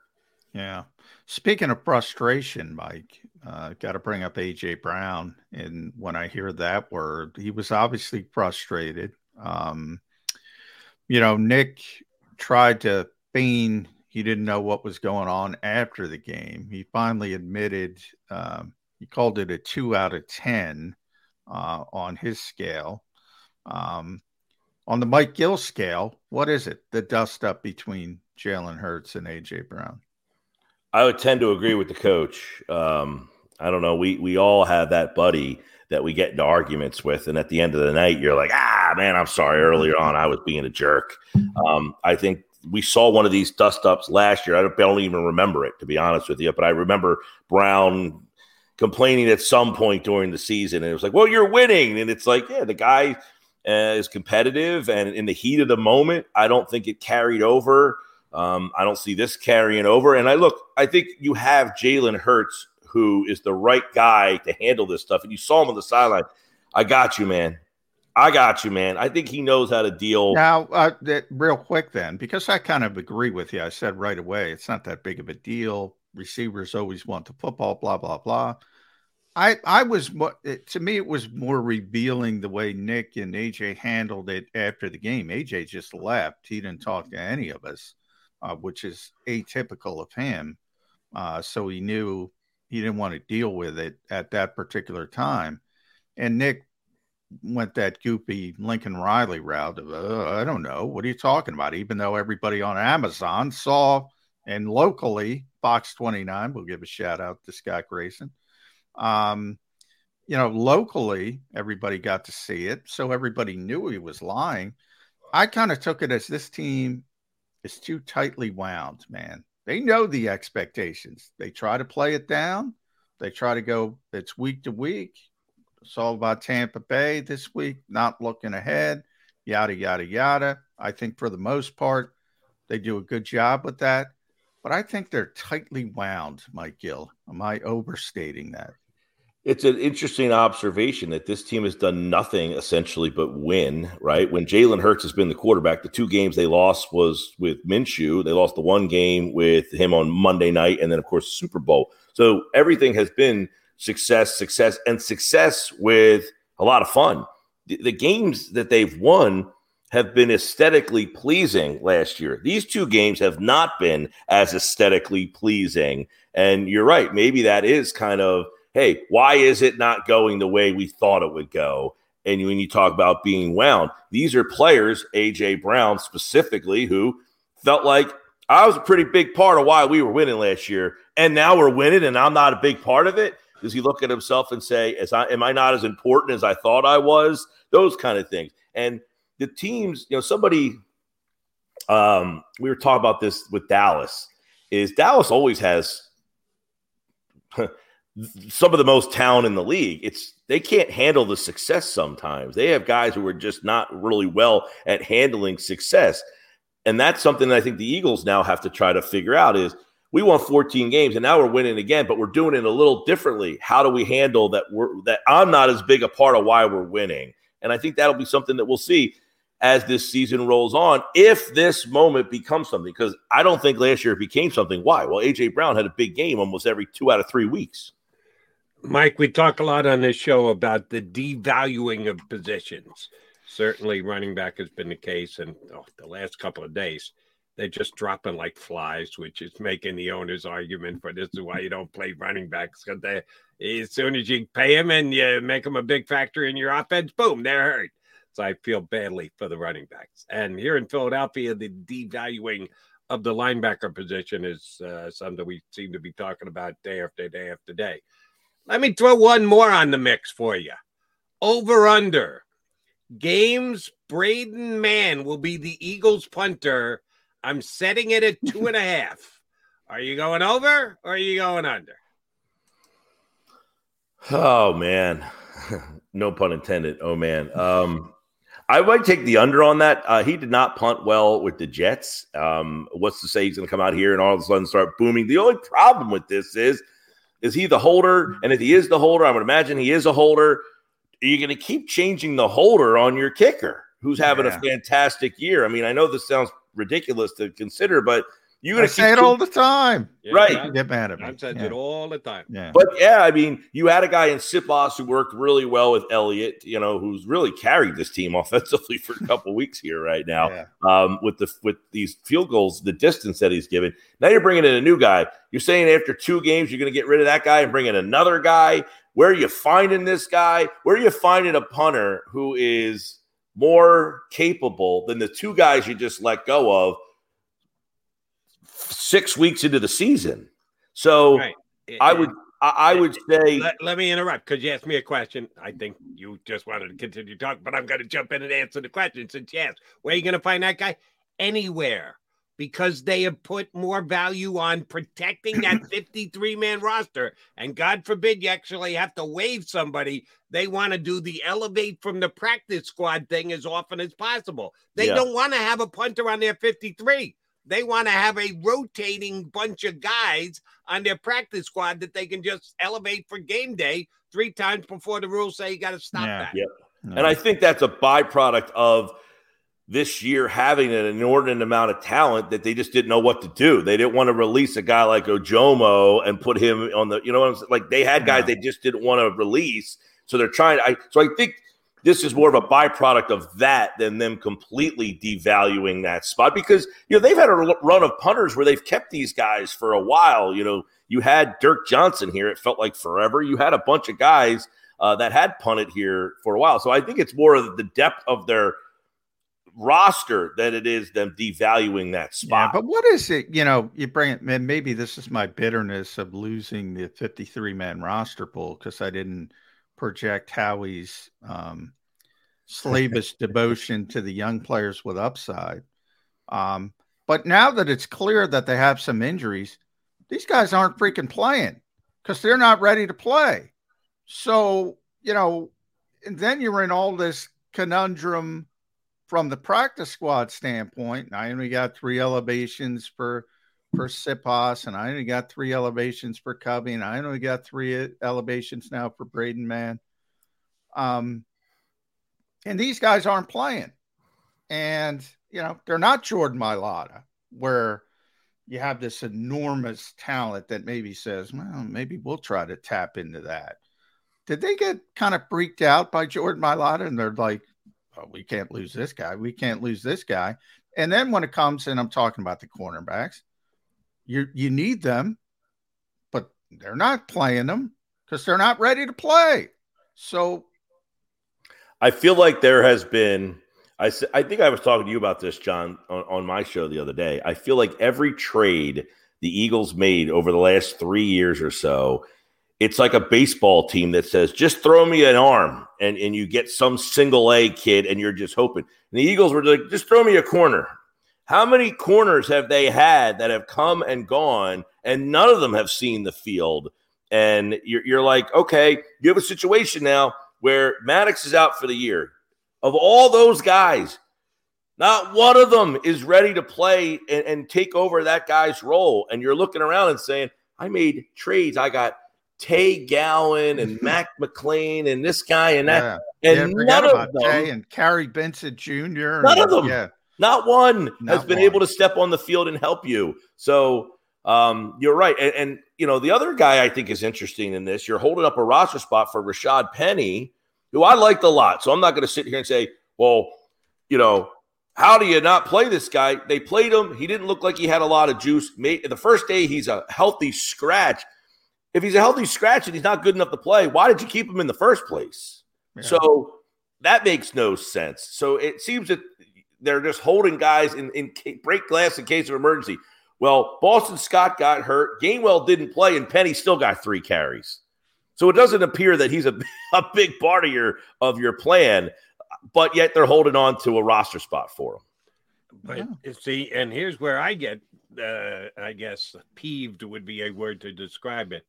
Yeah. Speaking of frustration, Mike, uh, got to bring up AJ Brown. And when I hear that word, he was obviously frustrated. Um, you know, Nick tried to feign he didn't know what was going on after the game. He finally admitted um, he called it a two out of 10 uh, on his scale. Um, on the Mike Gill scale, what is it? The dust up between Jalen Hurts and AJ Brown. I would tend to agree with the coach. Um, I don't know. We we all have that buddy that we get into arguments with, and at the end of the night, you're like, ah, man, I'm sorry. Earlier on, I was being a jerk. Um, I think we saw one of these dust ups last year. I don't, I don't even remember it to be honest with you, but I remember Brown complaining at some point during the season, and it was like, "Well, you're winning," and it's like, yeah, the guy uh, is competitive, and in the heat of the moment, I don't think it carried over. Um, I don't see this carrying over. And I look, I think you have Jalen Hurts, who is the right guy to handle this stuff. And you saw him on the sideline. I got you, man. I got you, man. I think he knows how to deal. Now, uh, that, real quick, then, because I kind of agree with you. I said right away, it's not that big of a deal. Receivers always want the football, blah blah blah. I I was to me it was more revealing the way Nick and AJ handled it after the game. AJ just left. He didn't talk to any of us uh, which is atypical of him. Uh, so he knew he didn't want to deal with it at that particular time. And Nick went that goopy Lincoln Riley route of, uh, I don't know, what are you talking about? Even though everybody on Amazon saw, and locally, Fox 29, we'll give a shout out to Scott Grayson. Um, you know, locally, everybody got to see it. So everybody knew he was lying. I kind of took it as this team is too tightly wound, man. They know the expectations. They try to play it down. They try to go, it's week to week. It's all about Tampa Bay this week, not looking ahead, yada, yada, yada. I think for the most part, they do a good job with that. But I think they're tightly wound, Mike Gill. Am I overstating that? It's an interesting observation that this team has done nothing essentially but win, right? When Jalen Hurts has been the quarterback, the two games they lost was with Minshew. They lost the one game with him on Monday night, and then, of course, the Super Bowl. So everything has been success, success, and success with a lot of fun. The, the games that they've won have been aesthetically pleasing last year. These two games have not been as aesthetically pleasing. And you're right. Maybe that is kind of hey, why is it not going the way we thought it would go? And when you talk about being wound, these are players, AJ Brown specifically, who felt like I was a pretty big part of why we were winning last year. And now we're winning, and I'm not a big part of it. Does he look at himself and say, "As I am I not as important as I thought I was?" Those kind of things. And the teams, you know, somebody um, we were talking about this with Dallas, is Dallas always has some of the most talent in the league. It's they can't handle the success sometimes. They have guys who are just not really well at handling success. And that's something that I think the Eagles now have to try to figure out is we won 14 games and now we're winning again, but we're doing it a little differently. How do we handle that we're that I'm not as big a part of why we're winning? And I think that'll be something that we'll see as this season rolls on if this moment becomes something because I don't think last year it became something. Why? Well, AJ Brown had a big game almost every 2 out of 3 weeks. Mike, we talk a lot on this show about the devaluing of positions. Certainly, running back has been the case, and oh, the last couple of days, they're just dropping like flies, which is making the owner's argument for this is why you don't play running backs because as soon as you pay them and you make them a big factor in your offense, boom, they're hurt. So I feel badly for the running backs. And here in Philadelphia, the devaluing of the linebacker position is uh, something we seem to be talking about day after day after day. Let me throw one more on the mix for you. Over under games. Braden Mann will be the Eagles punter. I'm setting it at two and a half. Are you going over or are you going under? Oh man, no pun intended. Oh man, um, I might take the under on that. Uh, he did not punt well with the Jets. Um, what's to say he's going to come out here and all of a sudden start booming? The only problem with this is, is he the holder? And if he is the holder, I would imagine he is a holder. Are you going to keep changing the holder on your kicker, who's having Yeah. a fantastic year? I mean, I know this sounds ridiculous to consider, but you're going I to say it all the time. right. You get mad at me. I've said Yeah. it all the time. Yeah. But yeah, I mean, you had a guy in Siposs who worked really well with Elliott, you know, who's really carried this team offensively for a couple weeks here right now. Um, with the with these field goals, the distance that he's given. Now you're bringing in a new guy. You're saying after two games you're going to get rid of that guy and bring in another guy. Where are you finding this guy? Where are you finding a punter who is more capable than the two guys you just let go of six weeks into the season? So Right. I would I, I would say Let, let me interrupt because you asked me a question. I think you just wanted to continue talking, but I'm going to jump in and answer the question since you asked. Where are you going to find that guy? Anywhere. Because they have put more value on protecting that 53 man roster. And God forbid you actually have to waive somebody. They want to do the elevate from the practice squad thing as often as possible. They Yeah. don't want to have a punter on their 53. They want to have a rotating bunch of guys on their practice squad that they can just elevate for game day three times before the rules say you got to stop that. Yep. And I think that's a byproduct of this year having an inordinate amount of talent that they just didn't know what to do. They didn't want to release a guy like Ojomo and put him on the, you know what I'm saying? Like they had guys they just didn't want to release. So they're trying I so I think this is more of a byproduct of that than them completely devaluing that spot because you know they've had a run of punters where they've kept these guys for a while. You know, you had Dirk Johnson here; it felt like forever. You had a bunch of guys uh, that had punted here for a while. So I think it's more of the depth of their roster than it is them devaluing that Yeah, spot. but what is it? You know, you bring it, and maybe this is my bitterness of losing the 53 man roster pool because I didn't project Howie's um, slavish devotion to the young players with upside. Um, but now that it's clear that they have some injuries, these guys aren't freaking playing because they're not ready to play. So, you know, and then you're in all this conundrum from the practice squad standpoint. I only got three elevations for for Siposs, and I only got three elevations for Covey, and I only got three elevations now for Braden Mann. Um, and these guys aren't playing, and you know they're not Jordan Mailata, where you have this enormous talent that maybe says, well, maybe we'll try to tap into that. Did they get kind of freaked out by Jordan Mailata, and they're like, we can't lose this guy. We can't lose this guy. And then when it comes, and I'm talking about the cornerbacks, you you need them, but they're not playing them because they're not ready to play. So I feel like there has been. I, I think I was talking to you about this, John, on, on my show the other day. I feel like every trade the Eagles made over the last three years or so, it's like a baseball team that says, "Just throw me an arm," and and you get some single A kid, and you're just hoping. And the Eagles were like, "Just throw me a corner." How many corners have they had that have come and gone, and none of them have seen the field? And you're, you're like, okay, you have a situation now where Maddox is out for the year. Of all those guys, not one of them is ready to play and, and take over that guy's role. And you're looking around and saying, I made trades. I got Tay Gowan and Mac McLean and this guy and that. yeah, And yeah, none of them, Jay and Carrie Benson Jr. None and- of them. Yeah, not one has been one. able to step on the field and help you. So um, you're right. And, and, you know, the other guy I think is interesting in this, you're holding up a roster spot for Rashad Penny, who I liked a lot. So I'm not going to sit here and say, well, you know, how do you not play this guy? They played him. He didn't look like he had a lot of juice. The first day, he's a healthy scratch. If he's a healthy scratch and he's not good enough to play, why did you keep him in the first place? So that makes no sense. So it seems that they're just holding guys in, in ca- break glass in case of emergency. Well, Boston Scott got hurt. Gainwell didn't play, and Penny still got three carries. So it doesn't appear that he's a, a big part of your of your plan, but yet they're holding on to a roster spot for him. But you see, and here's where I get, uh, I guess, peeved would be a word to describe it.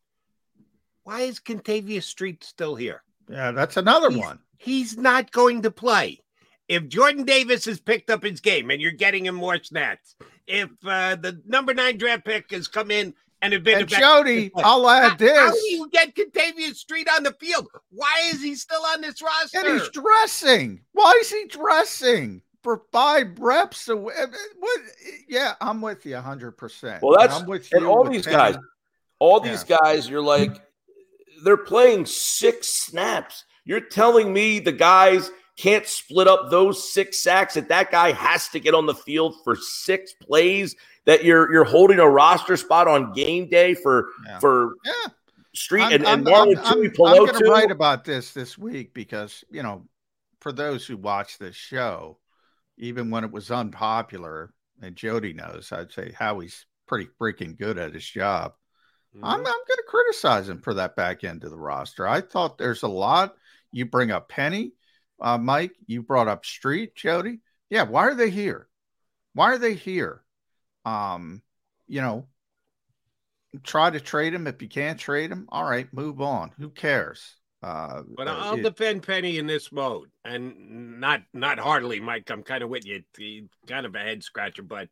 why is Kentavious Street still here? Yeah, that's another He's- one. He's not going to play. If Jordan Davis has picked up his game and you're getting him more snaps, if uh, the number nine draft pick has come in and have been And a- Jody, I'll how, add How this. do you get Kentavious Street on the field? Why is he still on this roster? And he's dressing. Why is he dressing for five reps? So what? Yeah, I'm with you 100. percent Well, that's I'm with and all with these Penny. guys, all these guys, you're like, they're playing six snaps. You're telling me the guys can't split up those six sacks that that guy has to get on the field for six plays that you're you're holding a roster spot on game day for for yeah. Street I'm, and, and I'm, Marlon I'm, Tui I'm, going to write about this this week because you know, for those who watch this show, even when it was unpopular, and Jody knows, I'd say Howie's pretty freaking good at his job. I'm, mm-hmm. I'm going to criticize him for that back end of the roster. I thought there's a lot. You bring up Penny, uh, Mike. You brought up Street, Jody. Yeah, why are they here? Why are they here? Um, you know, try to trade him if you can't trade him. All right, move on. Who cares? Uh, But I'll it- defend Penny in this mode, and not not heartily, Mike. I'm kind of with you. Kind of a head scratcher, but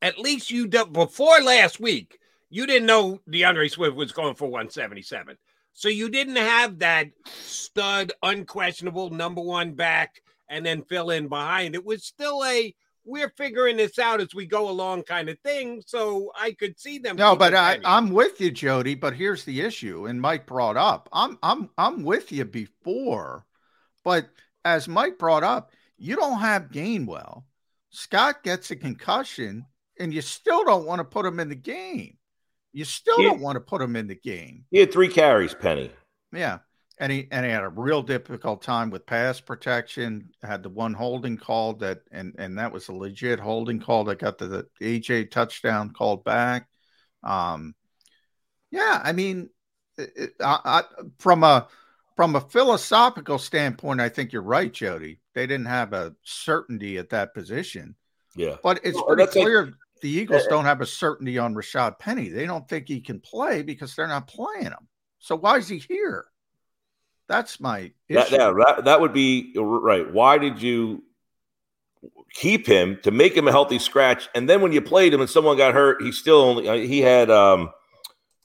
at least you do, before last week, you didn't know DeAndre Swift was going for 177, so you didn't have that stud, unquestionable number one back, and then fill in behind. It was still a we're figuring this out as we go along kind of thing. So I could see them. No, but I, I'm with you, Jody. But here's the issue, and Mike brought up. I'm I'm I'm with you before, but as Mike brought up, you don't have Gainwell. Scott gets a concussion, and you still don't want to put him in the game. You still Yeah. don't want to put him in the game. He had three carries, Penny. Yeah. And he and he had a real difficult time with pass protection. Had the one holding call that and and that was a legit holding call that got the, the AJ touchdown called back. Um yeah, I mean it, I, I, from a from a philosophical standpoint, I think you're right, Jody. They didn't have a certainty at that position. Yeah. But it's Well, pretty that's like- clear the Eagles don't have a certainty on Rashad Penny. They don't think he can play because they're not playing him. So why is he here? That's my That, issue. yeah, that, that would be right. Why did you keep him to make him a healthy scratch? And then when you played him and someone got hurt, he still only uh, he had um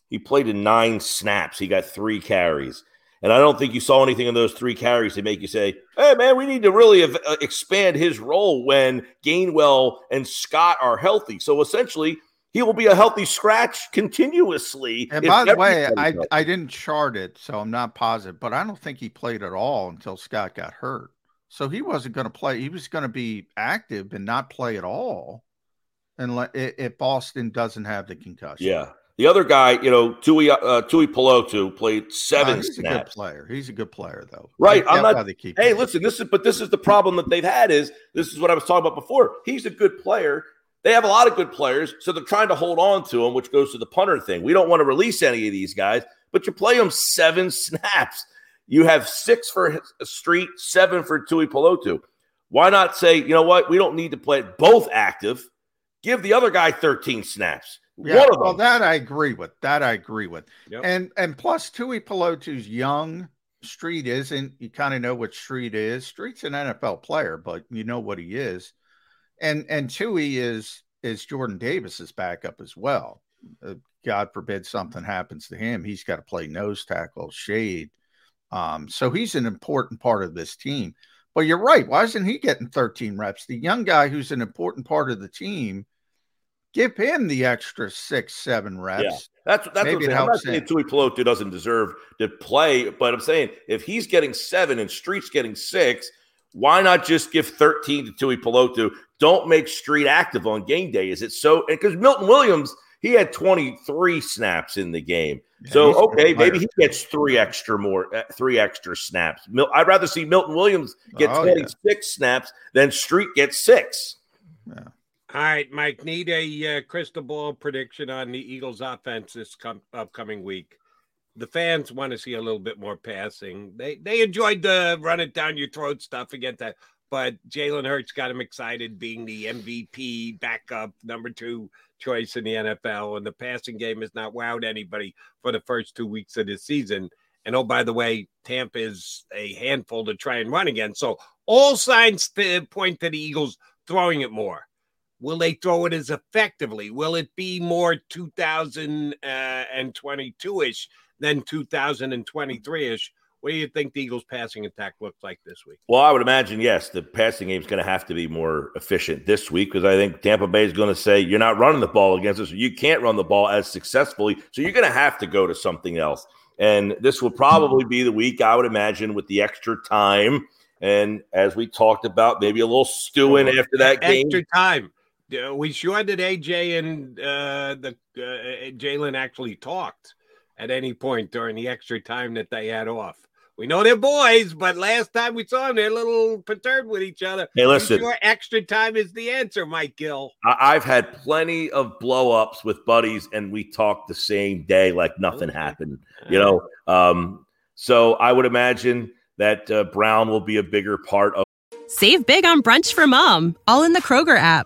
he played in nine snaps. He got three carries. And I don't think you saw anything in those three carries to make you say, "Hey, man, we need to really ev- uh, expand his role when Gainwell and Scott are healthy." So essentially, he will be a healthy scratch continuously. And by the way, I healthy. I didn't chart it, so I'm not positive, but I don't think he played at all until Scott got hurt. So he wasn't going to play. He was going to be active and not play at all, unless if Boston doesn't have the concussion. Yeah. The other guy, you know, Tui uh, Tuipulotu played Uh, seven he's a good snaps. player. He's a good player, though. Right. I'm not. they keep Hey, him. listen. This is, but this is the problem that they've had. Is this is what I was talking about before? He's a good player. They have a lot of good players, so they're trying to hold on to him, which goes to the punter thing. We don't want to release any of these guys, but you play them seven snaps. You have six for Street, seven for Tuipulotu. Why not say, you know what? We don't need to play both active. Give the other guy 13 snaps. Yeah, One of them. well, that I agree with. That I agree with. Yep. And and plus, Tuipulotu's young. Street isn't. You kind of know what Street is. Street's an NFL player, but you know what he is. And and Tui is is Jordan Davis's backup as well. Uh, God forbid something happens to him, he's got to play nose tackle, shade. Um, so he's an important part of this team. But you're right. Why isn't he getting 13 reps? The young guy who's an important part of the team, give him the extra six, seven reps. Yeah, that's that's Maybe what I'm saying. I'm not helps saying him. Tuipulotu doesn't deserve to play, but I'm saying if he's getting seven and Street's getting six, why not just give 13 to Tuipulotu? Don't make Street active on game day. Is it so? Because Milton Williams, he had 23 snaps in the game. so a good okay, maybe he gets three extra more, uh, three extra snaps. Mil- I'd rather see Milton Williams get Oh, yeah. 26 snaps than Street get six. All right, Mike, need a uh, crystal ball prediction on the Eagles' offense this com- upcoming week. The fans want to see a little bit more passing. They they enjoyed the run it down your throat stuff against that, but Jalen Hurts got him excited being the MVP backup number two choice in the NFL, and the passing game has not wowed anybody for the first two weeks of the season. And oh, by the way, Tampa is a handful to try and run again. So all signs point to the Eagles throwing it more. Will they throw it as effectively? Will it be more 2022 ish than 2023 ish? What do you think the Eagles' passing attack looks like this week? Well, I would imagine yes, the passing game is going to have to be more efficient this week because I think Tampa Bay is going to say you're not running the ball against us. You can't run the ball as successfully, so you're going to have to go to something else. And this will probably be the week I would imagine with the extra time. And as we talked about, maybe a little stewing after that extra game. Extra time. We sure did AJ and uh, the uh, Jalen actually talked at any point during the extra time that they had off. We know they're boys, but last time we saw them, they're a little perturbed with each other. Hey, listen. Sure extra time is the answer, Mike Gill. I- have had plenty of blow ups with buddies, and we talked the same day like nothing happened. You know, um, so I would imagine that uh, Brown will be a bigger part of. Save big on brunch for mom, all in the Kroger app.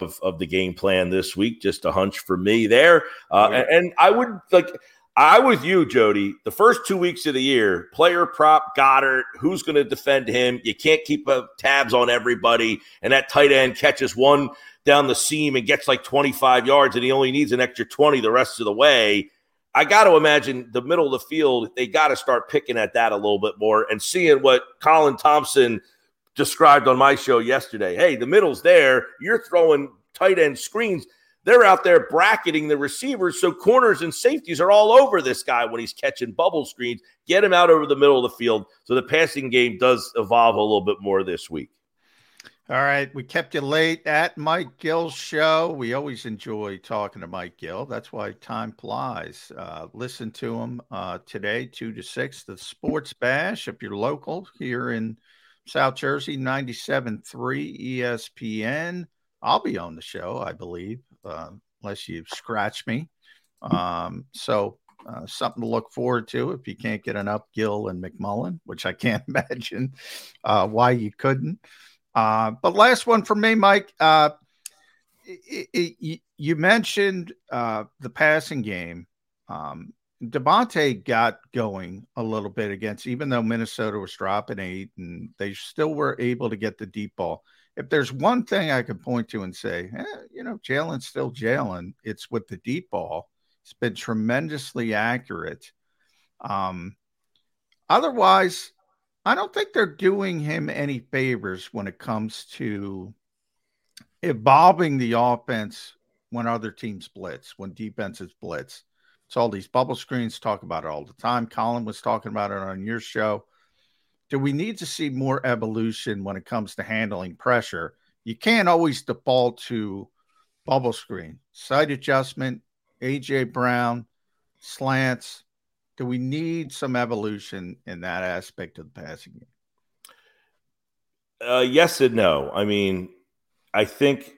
Of, of the game plan this week. Just a hunch for me there. Uh, and, and I would like. I with you, Jody. The first two weeks of the year, player prop Goedert, Who's going to defend him? You can't keep uh, tabs on everybody, and that tight end catches one down the seam and gets like 25 yards, and he only needs an extra 20 the rest of the way. I got to imagine the middle of the field, they got to start picking at that a little bit more and seeing what Colin Thompson described on my show yesterday. Hey, the middle's there. You're throwing tight end screens. They're out there bracketing the receivers. So corners and safeties are all over this guy when he's catching bubble screens. Get him out over the middle of the field. So the passing game does evolve a little bit more this week. All right. We kept you late at Mike Gill's show. We always enjoy talking to Mike Gill. That's why time flies. Uh, listen to him uh, today, 2 to 6, the Sports Bash. If you're local here in South Jersey, 97.3 ESPN. I'll be on the show, I believe, uh, unless you scratch me. Um, so uh, something to look forward to if you can't get enough Gill and McMullen, which I can't imagine uh, why you couldn't. Uh, but last one for me, Mike. Uh, it, it, you mentioned uh, the passing game. Um, DeVonta got going a little bit against, even though Minnesota was dropping eight, and they still were able to get the deep ball. If there's one thing I can point to and say, eh, you know, Jalen's still Jalen, it's with the deep ball. It's been tremendously accurate. Um, otherwise, I don't think they're doing him any favors when it comes to evolving the offense when other teams blitz, when defenses blitz. It's all these bubble screens, talk about it all the time. Colin was talking about it on your show. Do we need to see more evolution when it comes to handling pressure? You can't always default to bubble screen, sight adjustment, AJ Brown, slants. Do we need some evolution in that aspect of the passing game? Uh, yes and no. I mean, I think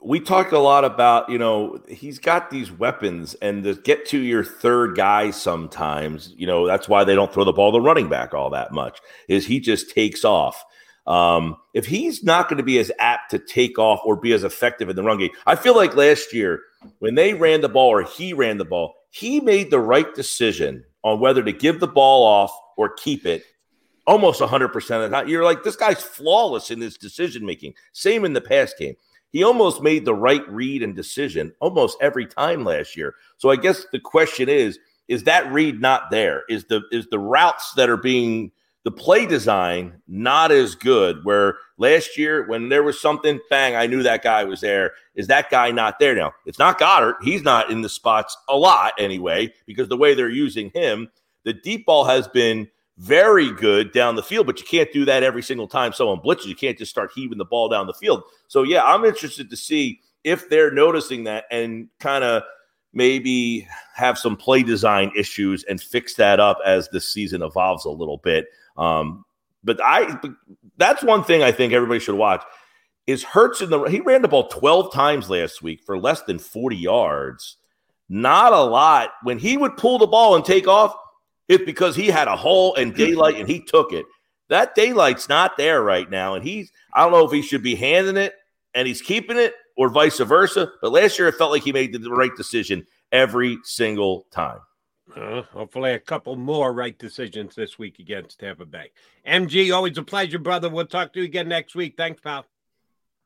we talked a lot about, you know, he's got these weapons and to get to your third guy sometimes, you know, that's why they don't throw the ball to running back all that much, is he just takes off. Um, if he's not going to be as apt to take off or be as effective in the run game, I feel like last year when they ran the ball or he ran the ball, he made the right decision on whether to give the ball off or keep it almost 100% of the time. You're like, this guy's flawless in his decision making. Same in the pass game he almost made the right read and decision almost every time last year. So I guess the question is, is that read not there? Is the is the routes that are being the play design not as good? Where last year when there was something, bang, I knew that guy was there. Is that guy not there now? It's not Goedert He's not in the spots a lot anyway because the way they're using him, the deep ball has been very good down the field, but you can't do that every single time someone blitzes. You can't just start heaving the ball down the field. So, yeah, I'm interested to see if they're noticing that and kind of maybe have some play design issues and fix that up as the season evolves a little bit. Um, but I that's one thing I think everybody should watch is Hurts in the he ran the ball 12 times last week for less than 40 yards. Not a lot. When he would pull the ball and take off, it's because he had a hole and daylight and he took it. That daylight's not there right now. And he's I don't know if he should be handing it and he's keeping it or vice versa. But last year it felt like he made the right decision every single time. Uh, hopefully, a couple more right decisions this week against Tampa Bay. MG, always a pleasure, brother. We'll talk to you again next week. Thanks, pal.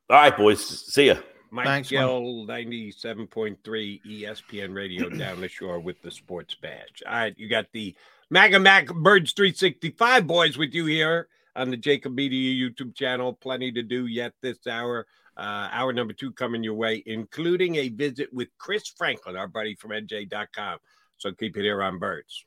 All right, boys. See ya. Mike Thanks, Gill, 97.3 ESPN radio down the shore with the Sports Bash. All right, you got the MAGA Mac Birds 365 boys with you here on the JAKIB Media YouTube channel. Plenty to do yet this hour. Uh, hour number two coming your way, including a visit with Chris Franklin, our buddy from NJ.com. So keep it here on Birds.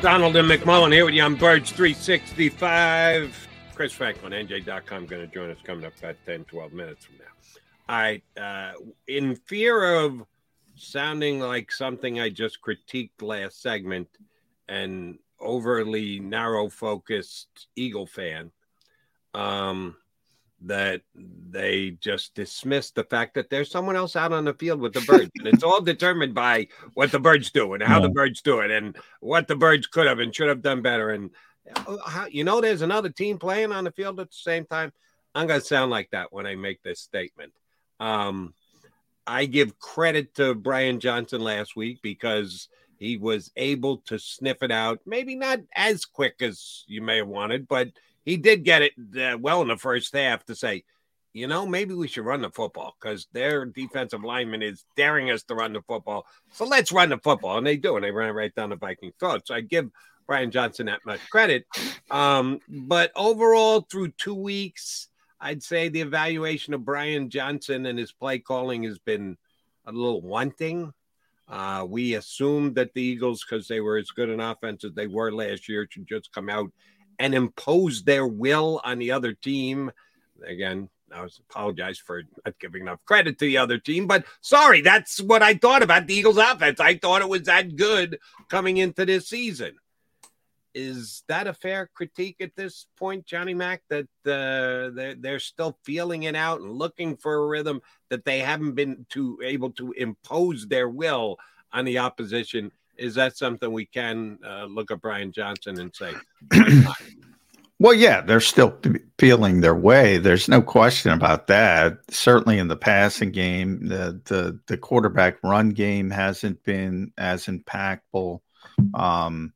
McDonald and McMullen here with you on Birds 365. Chris Franklin, NJ.com, going to join us coming up about 10, 12 minutes from now. All right. Uh, in fear of sounding like something I just critiqued last segment and overly narrow focused Eagle fan, um, that they just dismiss the fact that there's someone else out on the field with the birds. and it's all determined by what the birds do and how yeah. the birds do it and what the birds could have and should have done better. And uh, how, you know, there's another team playing on the field at the same time. I'm going to sound like that when I make this statement. Um, I give credit to Brian Johnson last week because he was able to sniff it out. Maybe not as quick as you may have wanted, but – he did get it uh, well in the first half to say, you know, maybe we should run the football because their defensive lineman is daring us to run the football. So let's run the football. And they do, and they ran right down the Viking throat. So I give Brian Johnson that much credit. Um, but overall, through two weeks, I'd say the evaluation of Brian Johnson and his play calling has been a little wanting. Uh, we assumed that the Eagles, because they were as good an offense as they were last year, should just come out and impose their will on the other team. Again, I apologize for not giving enough credit to the other team, but sorry, that's what I thought about the Eagles offense. I thought it was that good coming into this season. Is that a fair critique at this point, Johnny Mack? That uh, they're, they're still feeling it out and looking for a rhythm that they haven't been to able to impose their will on the opposition. Is that something we can uh, look at Brian Johnson and say? Well, yeah, they're still feeling their way. There's no question about that. Certainly in the passing game, the the, the quarterback run game hasn't been as impactful. Um,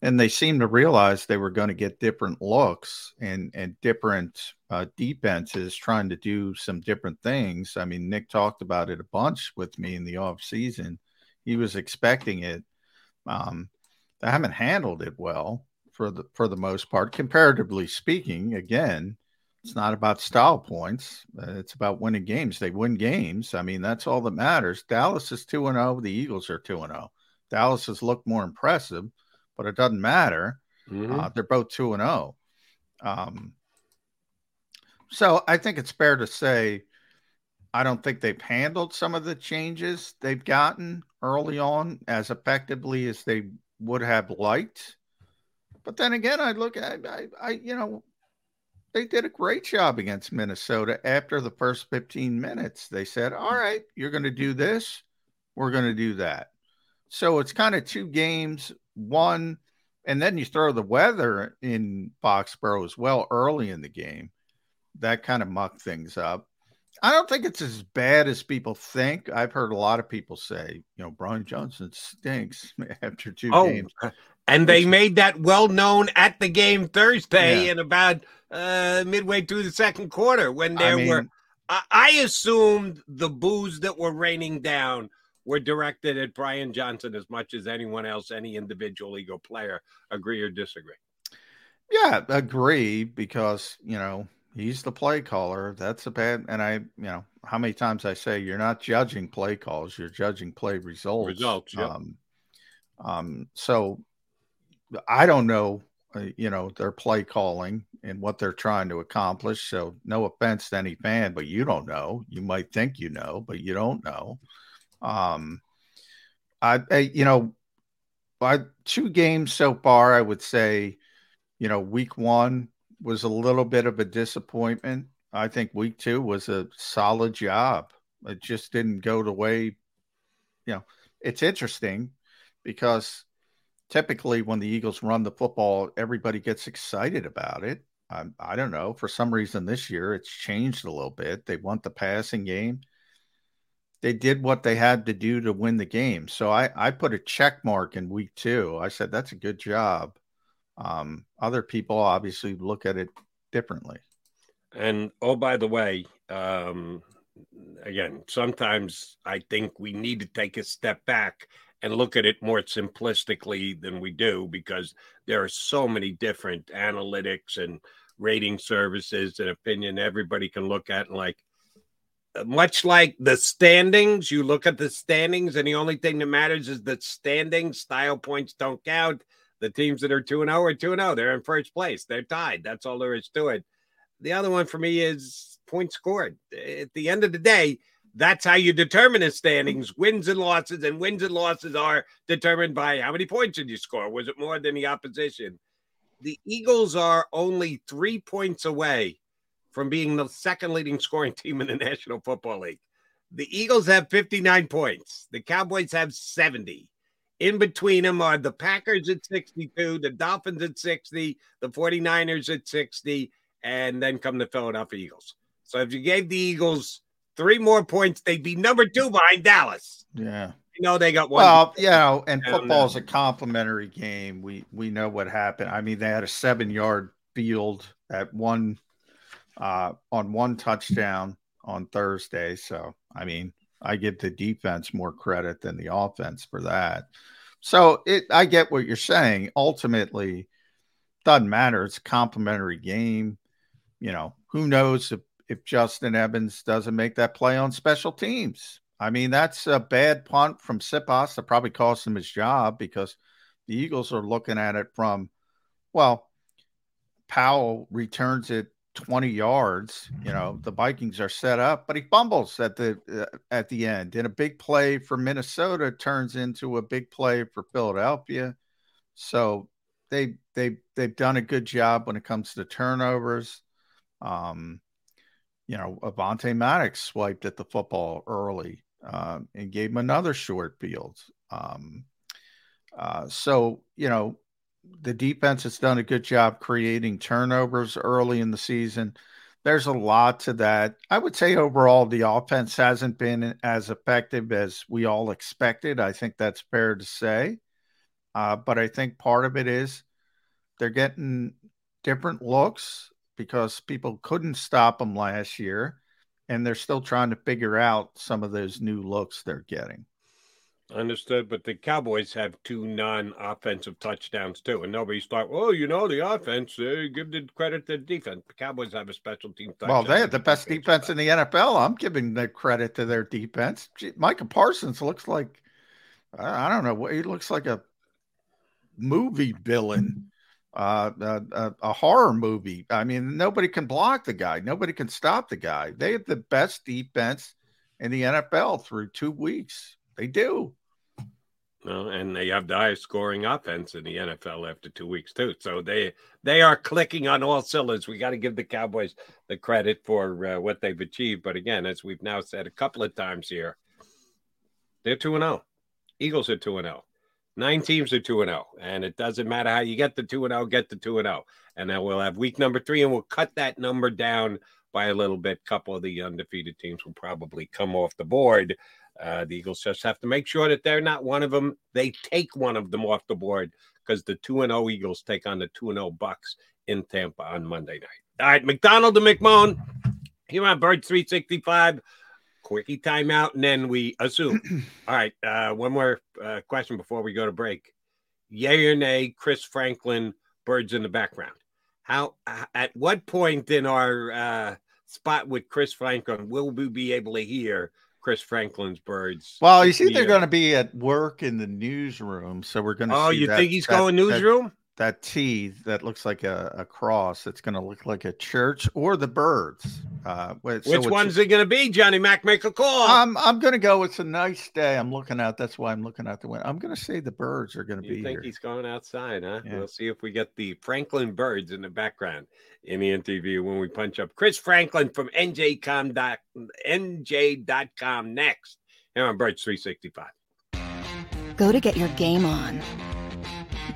and they seem to realize they were going to get different looks and and different uh, defenses trying to do some different things. I mean, Nick talked about it a bunch with me in the off season. He was expecting it. Um, they haven't handled it well for the for the most part, comparatively speaking. Again, it's not about style points; uh, it's about winning games. They win games. I mean, that's all that matters. Dallas is two and zero. Oh, the Eagles are two and zero. Oh. Dallas has looked more impressive, but it doesn't matter. Mm-hmm. Uh, they're both two and zero. Oh. Um, so I think it's fair to say I don't think they've handled some of the changes they've gotten early on as effectively as they would have liked. But then again, I look at I, I you know they did a great job against Minnesota after the first 15 minutes. They said, "All mm-hmm. right, you're going to do this, we're going to do that." So it's kind of two games, one, and then you throw the weather in Foxborough as well early in the game. That kind of mucked things up. I don't think it's as bad as people think. I've heard a lot of people say, you know, Brian Johnson stinks after two oh, games. And they made that well known at the game Thursday yeah. and about uh, midway through the second quarter when there I mean, were. I, I assumed the boos that were raining down were directed at Brian Johnson as much as anyone else, any individual Eagle player. Agree or disagree? Yeah, agree because you know he's the play caller. That's a bad. And I, you know, how many times I say you're not judging play calls, you're judging play results. Results. Yep. Um, um, so I don't know, uh, you know, their play calling and what they're trying to accomplish. So, no offense to any fan, but you don't know. You might think you know, but you don't know. Um, I, I you know, I two games so far. I would say, you know, week one was a little bit of a disappointment. I think week two was a solid job. It just didn't go the way, you know. It's interesting because typically when the Eagles run the football, everybody gets excited about it. I, I don't know. For some reason this year, it's changed a little bit. They want the passing game. They did what they had to do to win the game. So I, I put a check mark in week two. I said, that's a good job. Um, other people obviously look at it differently. And oh, by the way, um, again, sometimes I think we need to take a step back and look at it more simplistically than we do because there are so many different analytics and rating services and opinion everybody can look at and like uh, much like the standings you look at the standings and the only thing that matters is the standings style points don't count the teams that are 2 0 are 2 0 they're in first place they're tied that's all there is to it the other one for me is points scored at the end of the day that's how you determine the standings wins and losses. And wins and losses are determined by how many points did you score? Was it more than the opposition? The Eagles are only three points away from being the second leading scoring team in the National Football League. The Eagles have 59 points, the Cowboys have 70. In between them are the Packers at 62, the Dolphins at 60, the 49ers at 60, and then come the Philadelphia Eagles. So if you gave the Eagles Three more points, they'd be number two behind Dallas. Yeah. You know they got one. Well, you know, and football's a complementary game. We we know what happened. I mean, they had a seven yard field at one uh, on one touchdown on Thursday. So, I mean, I give the defense more credit than the offense for that. So, it I get what you're saying. Ultimately, doesn't matter. It's a complimentary game. You know, who knows if, if Justin Evans doesn't make that play on special teams? I mean, that's a bad punt from Siposs that probably cost him his job because the Eagles are looking at it from, well, Powell returns it 20 yards. You know, the Vikings are set up, but he fumbles at the uh, at the end. And a big play for Minnesota turns into a big play for Philadelphia. So they they they've done a good job when it comes to turnovers. Um, you know, Avonte Maddox swiped at the football early uh, and gave him another short field. Um, uh, so you know, the defense has done a good job creating turnovers early in the season. There's a lot to that. I would say overall, the offense hasn't been as effective as we all expected. I think that's fair to say. Uh, but I think part of it is they're getting different looks because people couldn't stop them last year. And they're still trying to figure out some of those new looks they're getting. Understood, but the Cowboys have two non-offensive touchdowns too, and nobody's thought, "Oh, you know, the offense uh, give the credit to the defense." The Cowboys have a special team. Well, they have the best defense in the NFL. I'm giving the credit to their defense. Gee, Micah Parsons looks like I don't know. He looks like a movie villain, uh, a, a horror movie. I mean, nobody can block the guy. Nobody can stop the guy. They have the best defense in the NFL through two weeks. They do. Well, and they have the highest scoring offense in the NFL after two weeks too. So they they are clicking on all cylinders. We got to give the Cowboys the credit for uh, what they've achieved. But again, as we've now said a couple of times here, they're two and zero. Eagles are two and zero. Nine teams are two and zero, and it doesn't matter how you get the two and zero. Get the two and zero, and then we'll have week number three, and we'll cut that number down by a little bit. Couple of the undefeated teams will probably come off the board uh, the Eagles just have to make sure that they're not one of them. They take one of them off the board because the 2 and 0 Eagles take on the 2 and 0 Bucks in Tampa on Monday night. All right, McDonald and McMullen here on Bird 365. Quickie timeout, and then we assume. All right, uh, one more uh, question before we go to break. Yay or nay, Chris Franklin, birds in the background. How, at what point in our uh, spot with Chris Franklin will we be able to hear Chris Franklin's birds. Well, you see, they're uh, going to be at work in the newsroom, so we're going to. Oh, you that, think he's that, going newsroom? That, that T that looks like a, a cross. It's going to look like a church or the birds. Uh, Which so one's it going to be, Johnny Mac? Make a call. I'm I'm going to go. It's a nice day. I'm looking out. That's why I'm looking out the window. I'm going to say the birds are going to be. You think here. he's going outside, huh? Yeah. We'll see if we get the Franklin birds in the background in the interview when we punch up Chris Franklin from NJ.com. NJ.com next here on Birds 365. Go to get your game on.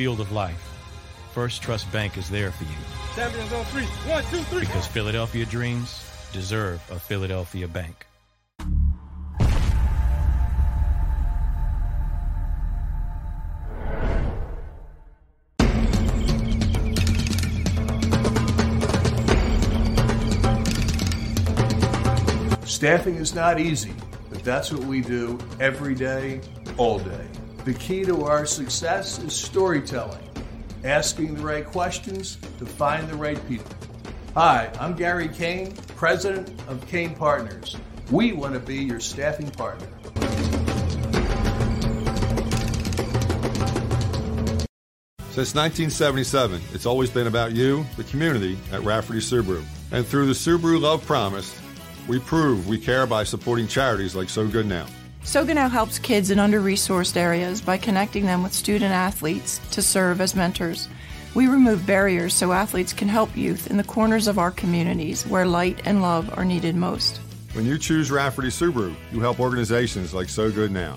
Field of life, First Trust Bank is there for you. Champions on three. One, two, three. Because Philadelphia dreams deserve a Philadelphia bank. Staffing is not easy, but that's what we do every day, all day. The key to our success is storytelling, asking the right questions to find the right people. Hi, I'm Gary Kane, president of Kane Partners. We want to be your staffing partner. Since 1977, it's always been about you, the community, at Rafferty Subaru. And through the Subaru Love Promise, we prove we care by supporting charities like So Good Now. So Good Now helps kids in under resourced areas by connecting them with student athletes to serve as mentors. We remove barriers so athletes can help youth in the corners of our communities where light and love are needed most. When you choose Rafferty Subaru, you help organizations like So Good Now.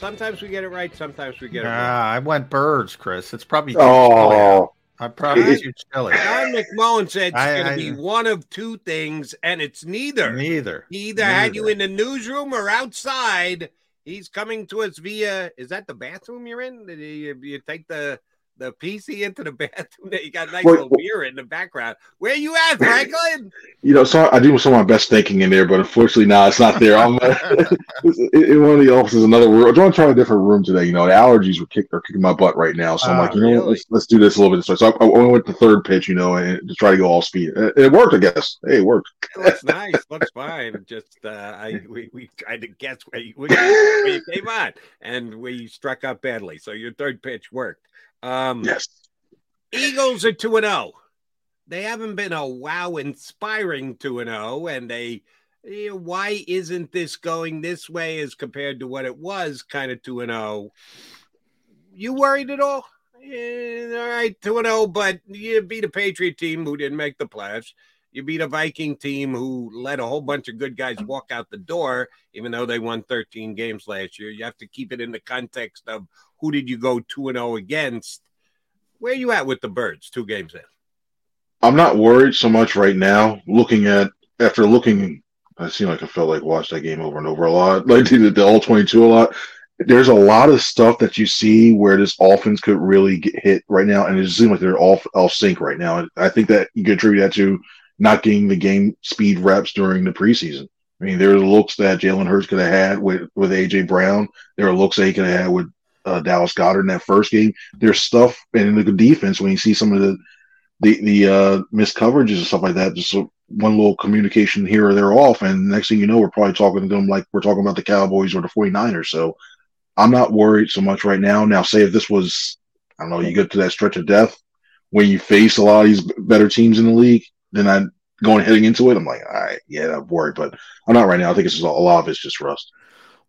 Sometimes we get it right, sometimes we get it Nah, wrong. I went birds, Chris. It's probably Oh. chilly out. I probably John- too chilly. John McMullen said it's I- going to be one of two things, and it's neither. Neither. He either had you in the newsroom or outside. He's coming to us via. Is that the bathroom you're in? Did you, you take the the PC into the bathroom? That you got a nice Wait, little mirror in the background. Where you at, Franklin? You know, so I do some of my best thinking in there, but unfortunately, nah, it's not there. I'm uh, in one of the offices, another room. I'm trying to try a different room today. You know, the allergies were, kick, are kicking my butt right now, so I'm Oh, like, you know, really? let's let's do this a little bit. So I, I went to third pitch, you know, and to try to go all speed. And it worked, I guess. Hey, it worked. looks nice. Looks fine. Just uh, I we, we tried to guess where you, where, you, where you came on, and we struck out badly. So your third pitch worked. Um, yes. Eagles are two and zero. They haven't been a wow inspiring two and zero, and they. Why isn't this going this way as compared to what it was? Kind of two and zero. You worried at all? Eh, all right, two and zero, but you beat a Patriot team who didn't make the playoffs. You beat a Viking team who let a whole bunch of good guys walk out the door, even though they won 13 games last year. You have to keep it in the context of who did you go 2 and 0 against. Where are you at with the Birds two games in? I'm not worried so much right now. Looking at after looking, I seem like I felt like watched that game over and over a lot. Like the, the all 22 a lot. There's a lot of stuff that you see where this offense could really get hit right now, and it just seems like they're off off sync right now. And I think that you could attribute that to not getting the game speed reps during the preseason. I mean, there are looks that Jalen Hurts could have had with with AJ Brown. There are looks that he could have had with uh, Dallas Goedert in that first game. There's stuff in the defense when you see some of the the the uh, missed coverages and stuff like that. Just one little communication here or there off, and next thing you know, we're probably talking to them like we're talking about the Cowboys or the 49ers. So I'm not worried so much right now. Now, say if this was, I don't know, you get to that stretch of death when you face a lot of these better teams in the league, then I going heading into it, I'm like, all right, yeah, I'm worried, but I'm not right now. I think it's a lot of it's just rust.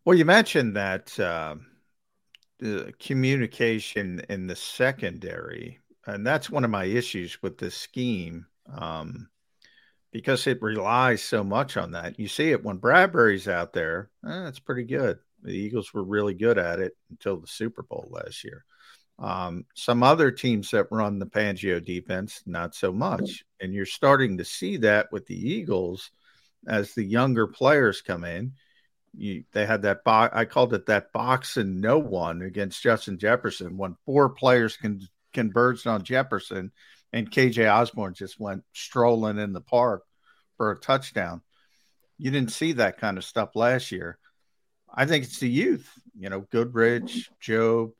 Well, you mentioned that uh, the communication in the secondary, and that's one of my issues with this scheme um, because it relies so much on that. You see it when Bradberry's out there, eh, it's pretty good. The Eagles were really good at it until the Super Bowl last year. Um, some other teams that run the Fangio defense, not so much. And you're starting to see that with the Eagles as the younger players come in. You, they had that box. I called it that box and no one against Justin Jefferson when four players can converged on Jefferson and KJ Osborn just went strolling in the park for a touchdown. You didn't see that kind of stuff last year. I think it's the youth, you know, Goodrich, Jobe,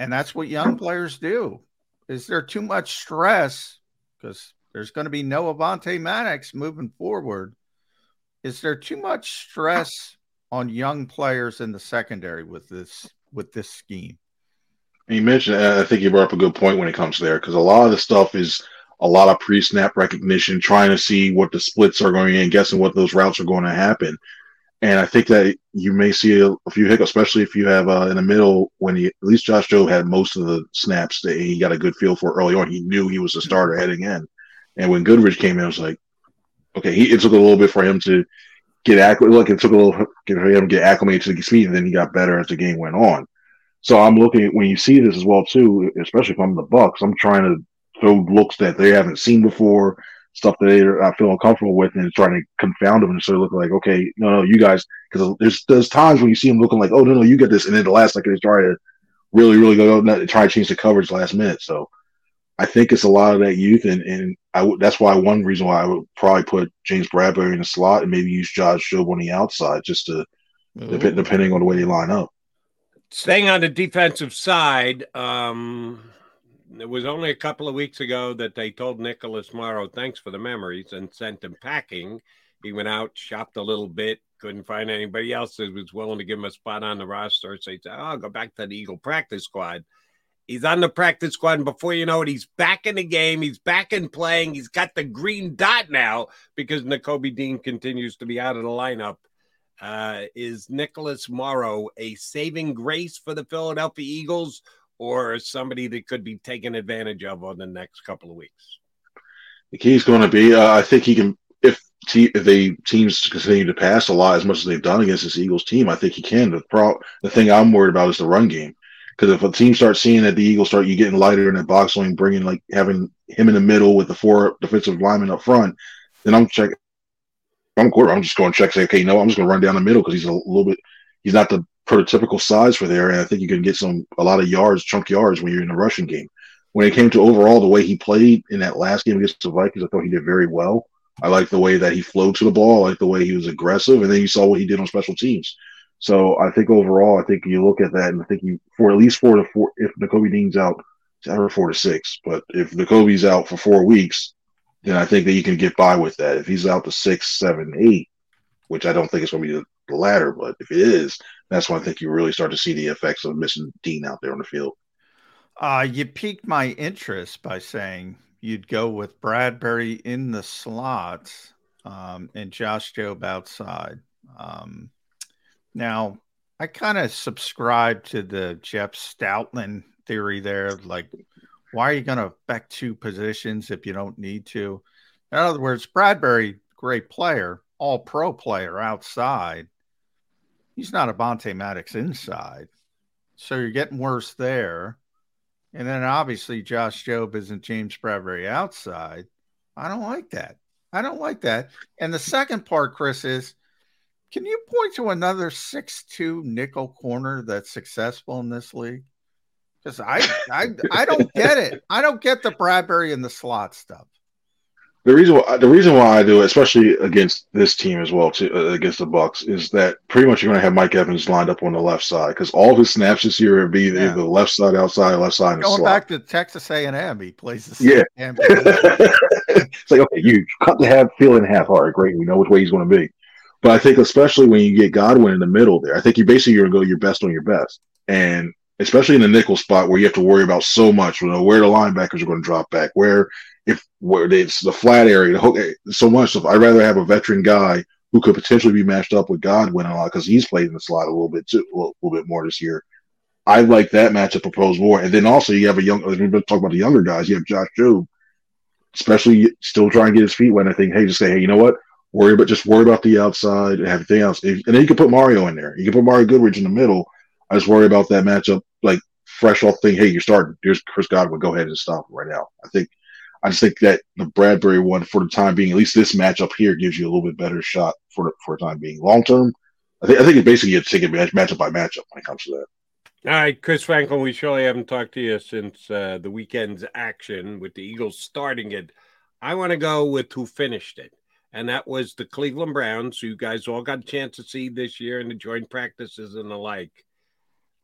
and that's what young players do. Is there too much stress because there's going to be no Avonte Maddox moving forward? Is there too much stress on young players in the secondary with this with this scheme? You mentioned, I think you brought up a good point when it comes there because a lot of the stuff is a lot of pre-snap recognition, trying to see what the splits are going in, guessing what those routes are going to happen. And I think that you may see a, few hiccups, especially if you have uh, in the middle when he, at least Josh Joe had most of the snaps that he got a good feel for early on. He knew he was the starter heading in. And when Goodrich came in, I was like, okay, he it took a little bit for him to get acclimated. Like it took a little for him to get acclimated to the speed, and then he got better as the game went on. So I'm looking at when you see this as well too, especially if I'm the Bucks. I'm trying to throw looks that they haven't seen before, stuff that they're I feel uncomfortable with, and trying to confound them and sort of look like, okay, no, no, you guys, because there's there's times when you see them looking like, oh no, no, you get this, and then the last second they try to really, really go not, try to change the coverage last minute. So I think it's a lot of that youth, and and I w- that's why one reason why I would probably put James Bradberry in the slot and maybe use Josh Jobe on the outside, just to dep- depending on the way they line up. Staying on the defensive side, um, it was only a couple of weeks ago that they told Nicholas Morrow, thanks for the memories, and sent him packing. He went out, shopped a little bit, couldn't find anybody else that was willing to give him a spot on the roster. So he said, Oh, I'll go back to the Eagle practice squad. He's on the practice squad, and before you know it, he's back in the game. He's back in playing. He's got the green dot now because Nakobe Dean continues to be out of the lineup. Uh, is Nicholas Morrow a saving grace for the Philadelphia Eagles or somebody that could be taken advantage of on the next couple of weeks? The key is going to be, uh, I think he can, if, te- if they teams continue to pass a lot as much as they've done against this Eagles team, I think he can. The, pro- the thing I'm worried about is the run game. Because if a team starts seeing that the Eagles start you getting lighter in that box lane, bringing like having him in the middle with the four defensive linemen up front, then I'm checking I'm quarter. I'm just going to check. Say, okay, no, I'm just going to run down the middle because he's a little bit. He's not the prototypical size for there, and I think you can get some a lot of yards, chunk yards when you're in a rushing game. When it came to overall the way he played in that last game against the Vikings, I thought he did very well. I like the way that he flowed to the ball. I like the way he was aggressive, and then you saw what he did on special teams. So I think overall, I think you look at that, and I think you for at least four to four. If Nakobe Dean's out, it's ever four to six. But if Nakobe's out for four weeks, then I think that you can get by with that. If he's out to six, seven, eight, which I don't think it's going to be the, the latter, but if it is, that's when I think you really start to see the effects of missing Dean out there on the field. Uh, you piqued my interest by saying you'd go with Bradberry in the slots um, and Josh Jobe outside. Um, now, I kind of subscribe to the Jeff Stoutland theory there. Like, why are you going to back two positions if you don't need to? In other words, Bradberry, great player, all pro player outside. He's not Avonte Maddox inside. So you're getting worse there. And then obviously Josh Jobe isn't James Bradberry outside. I don't like that. I don't like that. And the second part, Chris, is can you point to another six-two nickel corner that's successful in this league? Because I, I I don't get it. I don't get the Bradberry and the slot stuff. The reason why the reason why I do it, especially against this team as well, too, uh, against the Bucks, is that pretty much you're going to have Mike Evans lined up on the left side because all his snaps this year would be yeah. either the left side, outside, left side. And Going back to Texas A&M, he plays the yeah. it's like okay, you cut the half field in half. All right, great. We know which way he's going to be. But I think especially when you get Godwin in the middle there, I think you basically you're going to go your best on your best, and especially in the nickel spot where you have to worry about so much, you know, where the linebackers are going to drop back, where if where it's the flat area, the hook, eh, so much stuff. I'd rather have a veteran guy who could potentially be matched up with Godwin a lot because he's played in the slot a little bit too, a little, little, bit more this year. I like that matchup proposed more. And then also you have a young. We've been talking about the younger guys. You have Josh Jobe, especially still trying to get his feet wet. I think, hey, just say, hey, you know what? Worry about just worry about the outside and everything else. and then you can put Mario in there. You can put Mario Goodrich in the middle. I just worry about that matchup, like fresh off thing. Hey, you're starting. Here's Chris Godwin. Go ahead and stop right now. I think I just think that the Bradberry one, for the time being, at least this matchup here, gives you a little bit better shot for the, for the time being. Long term, I think I think it's basically a ticket match, matchup by matchup when it comes to that. All right, Chris Franklin, we surely haven't talked to you since uh, the weekend's action with the Eagles starting it. I want to go with who finished it, and that was the Cleveland Browns, who you guys all got a chance to see this year in the joint practices and the like.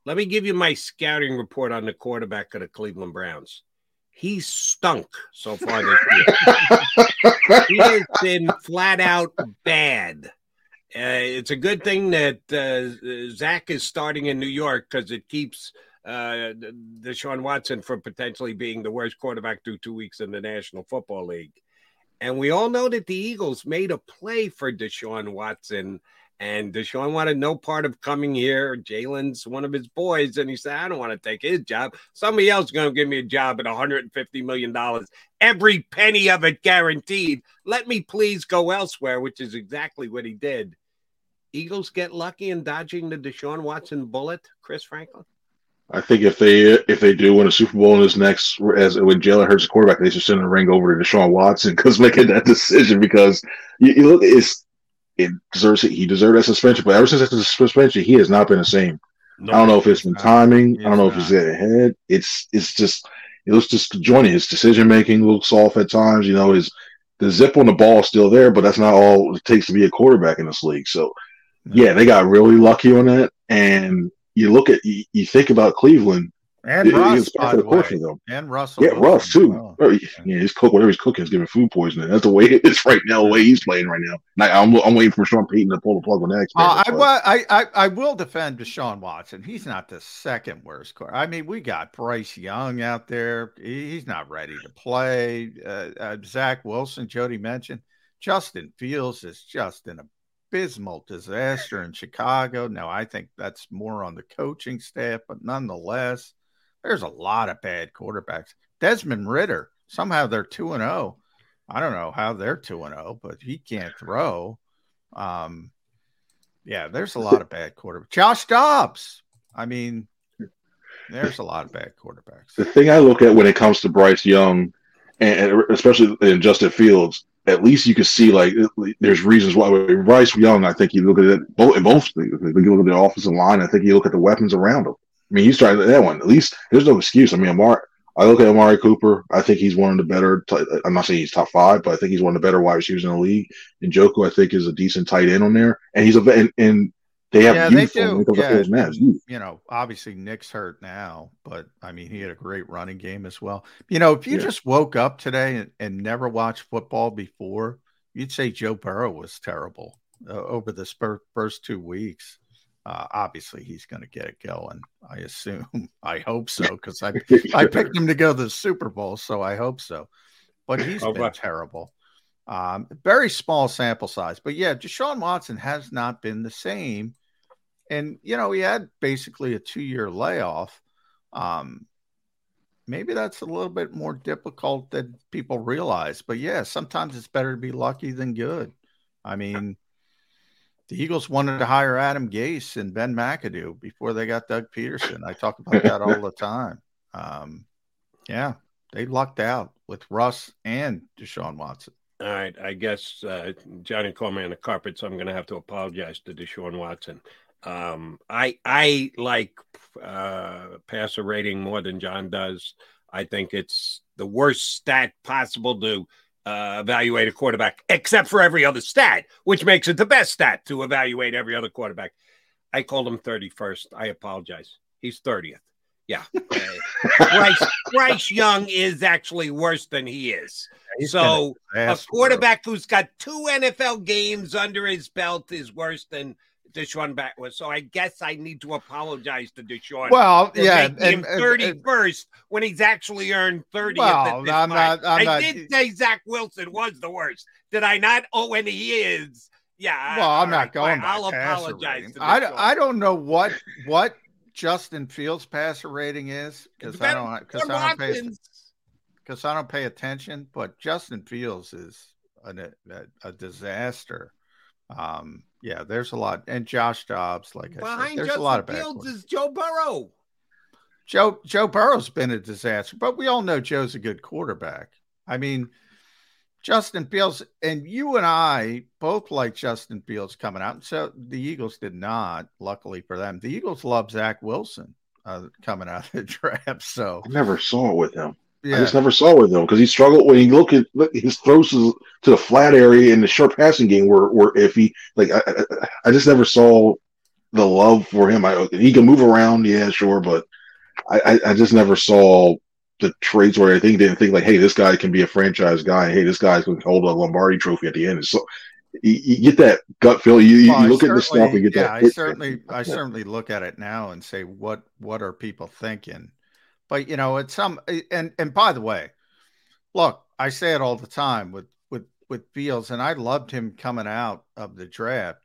Let me give you my scouting report on the quarterback of the Cleveland Browns he's stunk so far this year. he has been flat out bad. Uh, it's a good thing that uh, Zach is starting in New York because it keeps uh, Deshaun Watson from potentially being the worst quarterback through two weeks in the National Football League. And we all know that the Eagles made a play for Deshaun Watson And Deshaun wanted no part of coming here. Jalen's one of his boys, and he said, I don't want to take his job. Somebody else is going to give me a job at $150 million, every penny of it guaranteed. Let me please go elsewhere, which is exactly what he did. Eagles get lucky in dodging the Deshaun Watson bullet, Chris Franklin? I think if they if they do win a Super Bowl in this next as when Jalen Hurts the quarterback, they should send a ring over to Deshaun Watson because making that decision because you, you look it's it deserves it. He deserved that suspension, but ever since that suspension, he has not been the same. No, I don't know if it's been timing. I don't know if he's getting ahead. It's it's just it looks disjointed. his decision making looks off at times. You know, his the zip on the ball is still there, but that's not all it takes to be a quarterback in this league. So yeah, they got really lucky on that. And you look at you, you think about Cleveland and Russ, by the way. Though. and Russell. Yeah, Russ too. Oh, yeah, he's cook whatever he's cooking is giving food poisoning. That's the way it is right now. The way he's playing right now. I'm, I'm waiting for Sean Payton to pull the plug on that. Uh, I, I I will defend Deshaun Watson. He's not the second worst car. I mean, we got Bryce Young out there. He's not ready to play. Uh, uh, Zach Wilson, Jody mentioned. Justin Fields is just an abysmal disaster in Chicago. Now, I think that's more on the coaching staff, but nonetheless, there's a lot of bad quarterbacks. Desmond Ridder, somehow they're 2 and 0. I don't know how they're 2 and 0, but he can't throw. Um, yeah, there's a lot of bad quarterbacks. Josh Dobbs. I mean, there's a lot of bad quarterbacks. The thing I look at when it comes to Bryce Young, and especially in Justin Fields, at least you can see like there's reasons why Bryce Young. I think you look at it both in both. You look at the offensive line. I think you look at the weapons around him. I mean, he's trying that one. At least there's no excuse. I mean, Amari. I look at Amari Cooper. I think he's one of the better. I'm not saying he's top five, but I think he's one of the better wide receivers in the league. And Njoku, I think, is a decent tight end on there. And he's a and, and they have yeah, youth they do. Yeah. Youth. You know, obviously Nick's hurt now, but I mean, he had a great running game as well. You know, if you yeah. just woke up today and, and, never watched football before, you'd say Joe Burrow was terrible uh, over the first two weeks. Uh, obviously, he's going to get it going. I assume. I hope so because I I picked him to go to the Super Bowl, so I hope so. But he's oh, been terrible. Um, very small sample size, but yeah, Deshaun Watson has not been the same. And you know, he had basically a two-year layoff. Um, maybe that's a little bit more difficult than people realize. But yeah, sometimes it's better to be lucky than good. I mean, the Eagles wanted to hire Adam Gase and Ben McAdoo before they got Doug Pederson. I talk about that all the time. Um, yeah, they lucked out with Russ and Deshaun Watson. All right, I guess uh, Johnny called me on the carpet, so I'm going to have to apologize to Deshaun Watson. Um, I I like uh, passer rating more than John does. I think it's the worst stat possible to uh, evaluate a quarterback, except for every other stat, which makes it the best stat to evaluate every other quarterback. I called him 31st. I apologize. He's 30th. Yeah. Bryce, Bryce Young is actually worse than he is. He's so a quarterback who's got two NFL games under his belt is worse than Deshaun Batwood. So I guess I need to apologize to Deshaun. Well, yeah, and, thirty first when he's actually earned thirty. Well, I'm not, I'm i not, did say Zach Wilson was the worst. Did I not? Oh, when he is. Yeah. Well, I'm not right, going. I'll apologize. I, I don't know what what Justin Fields passer rating is because I don't because I don't pay because I don't pay attention. But Justin Fields is a, a disaster. Um, yeah, there's a lot, and Josh Dobbs, like Behind I said, there's Justin a lot of Fields is Joe Burrow. Joe Joe Burrow's been a disaster, but we all know Joe's a good quarterback. I mean, Justin Fields and you and I both like Justin Fields coming out. So the Eagles did not, luckily for them. The Eagles love Zach Wilson uh, coming out of the draft. So I never saw it with him. Yeah. I just never saw it with him because he struggled when he look at his throws to the flat area and the short passing game were, were iffy. Like I, I, I just never saw the love for him. I, he can move around, yeah, sure, but I, I, just never saw the traits where I think didn't think like, hey, this guy can be a franchise guy. Hey, this guy's going to hold a Lombardi trophy at the end. so you, you get that gut feel. You, well, you look at the stuff and get yeah, that. I certainly, I certainly look at it now and say, what, what are people thinking? But you know, it's some eh, and and by the way, look, I say it all the time with with with Fields, and I loved him coming out of the draft.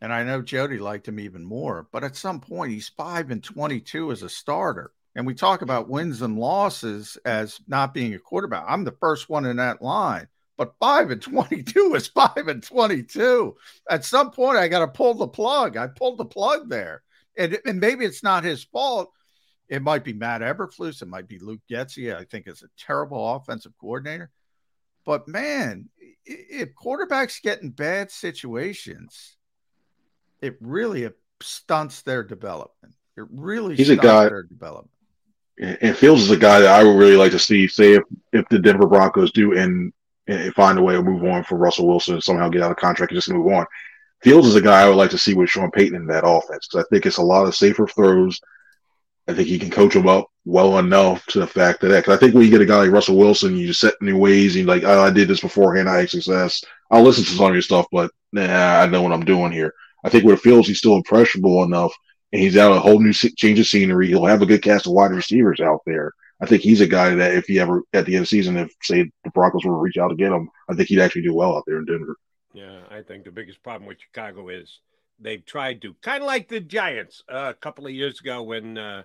And I know Jody liked him even more, but at some point he's five and 22 as a starter. And we talk about wins and losses as not being a quarterback. I'm the first one in that line, but five and 22 is five and 22. At some point, I got to pull the plug. I pulled the plug there. And, and maybe it's not his fault. It might be Matt Eberflus. It might be Luke Getsy. I think is a terrible offensive coordinator. But man, if quarterbacks get in bad situations, it really stunts their development. It really he's a guy. Their development. And Fields is a guy that I would really like to see. Say if, if the Denver Broncos do and, and eh, find a way to move on for Russell Wilson and somehow get out of contract and just move on. Fields is a guy I would like to see with Sean Payton in that offense because I think it's a lot of safer throws. I think he can coach them up well enough to the fact that because I think when you get a guy like Russell Wilson, you just set new ways and like, oh, I did this beforehand, I had success. I'll listen to some of your stuff, but nah, I know what I'm doing here. I think with Fields, he's still impressionable enough and he's out a whole new change of scenery. He'll have a good cast of wide receivers out there. I think he's a guy that if he ever at the end of the season, if say the Broncos were to reach out to get him, I think he'd actually do well out there in Denver. Yeah, I think the biggest problem with Chicago is they've tried to kind of like the Giants uh, a couple of years ago when uh,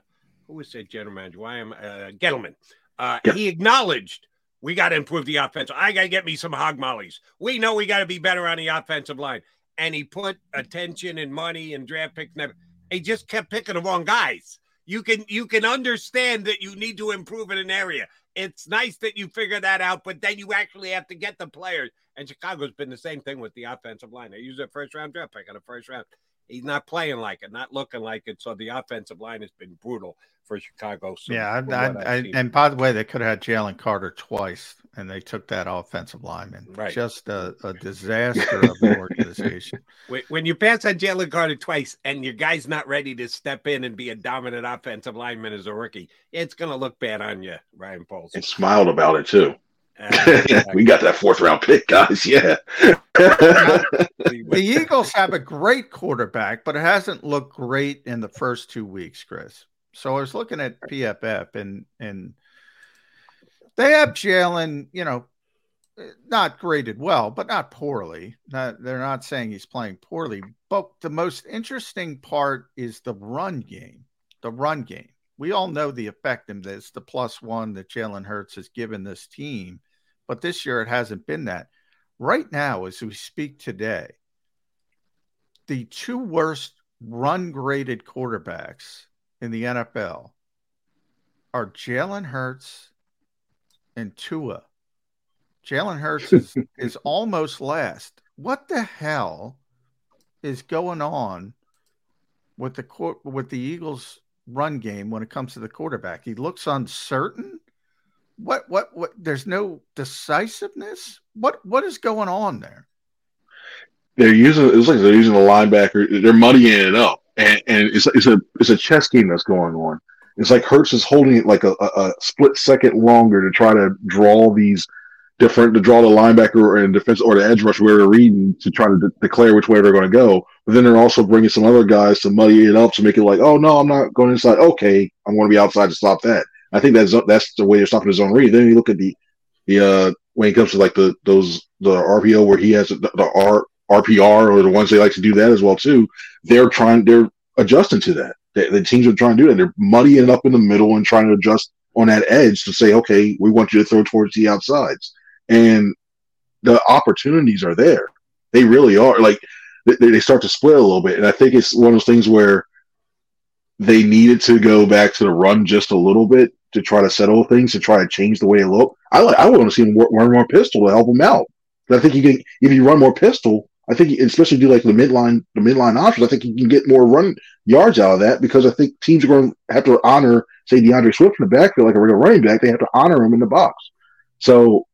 who was that general manager? Why am uh, Gettleman? Uh, yeah. He acknowledged we got to improve the offense. I got to get me some hog mollies. We know we got to be better on the offensive line, and he put attention and money and draft picks. And everything he just kept picking the wrong guys. You can you can understand that you need to improve in an area. It's nice that you figure that out, but then you actually have to get the players. And Chicago's been the same thing with the offensive line. They use a first round draft pick on the first round. He's not playing like it, not looking like it. So the offensive line has been brutal for Chicago. So yeah, I, I, I, and by the way, they could have had Jalen Carter twice, and they took that offensive lineman. Right. Just a, a disaster of an organization. When you pass on Jalen Carter twice, and your guy's not ready to step in and be a dominant offensive lineman as a rookie, it's going to look bad on you, Ryan Poles. And smiled about it too. We got that fourth round pick, guys. Yeah. the Eagles have a great quarterback, but it hasn't looked great in the first two weeks, Chris. So I was looking at PFF and and they have Jalen, you know, not graded well, but not poorly. Not, they're not saying he's playing poorly. But the most interesting part is the run game. The run game. We all know the effectiveness, the plus one that Jalen Hurts has given this team, but this year it hasn't been that. Right now, as we speak today, the two worst run graded quarterbacks in the NFL are Jalen Hurts and Tua. Jalen Hurts is, is almost last. What the hell is going on with the with the Eagles run game when it comes to the quarterback? He looks uncertain. What what what there's no decisiveness? What what is going on there? They're using it's like they're using the linebacker, they're muddying it up and, and it's it's a it's a chess game that's going on. It's like Hurts is holding it like a, a, a split second longer to try to draw these different to draw the linebacker and defense or the edge rush where they're reading to try to de- declare which way they're going to go. But then they're also bringing some other guys to muddy it up to make it like, oh no, I'm not going inside. Okay, I'm going to be outside to stop that. I think that's that's the way they're stopping his own read. Then you look at the the uh when it comes to like the those the RPO where he has the, the R RPR or the ones they like to do that as well too. They're trying, they're adjusting to that. The, the teams are trying to do that. They're muddying up in the middle and trying to adjust on that edge to say, okay, we want you to throw towards the outsides. And the opportunities are there. They really are. Like they, they start to split a little bit. And I think it's one of those things where they needed to go back to the run just a little bit to try to settle things, to try to change the way it looked. I like, I want to see him run more pistol to help him out. But I think you can, if you run more pistol, I think, especially do like the midline, the midline options. I think you can get more run yards out of that because I think teams are going to have to honor, say, D'Andre Swift in the backfield like a regular running back. They have to honor him in the box. So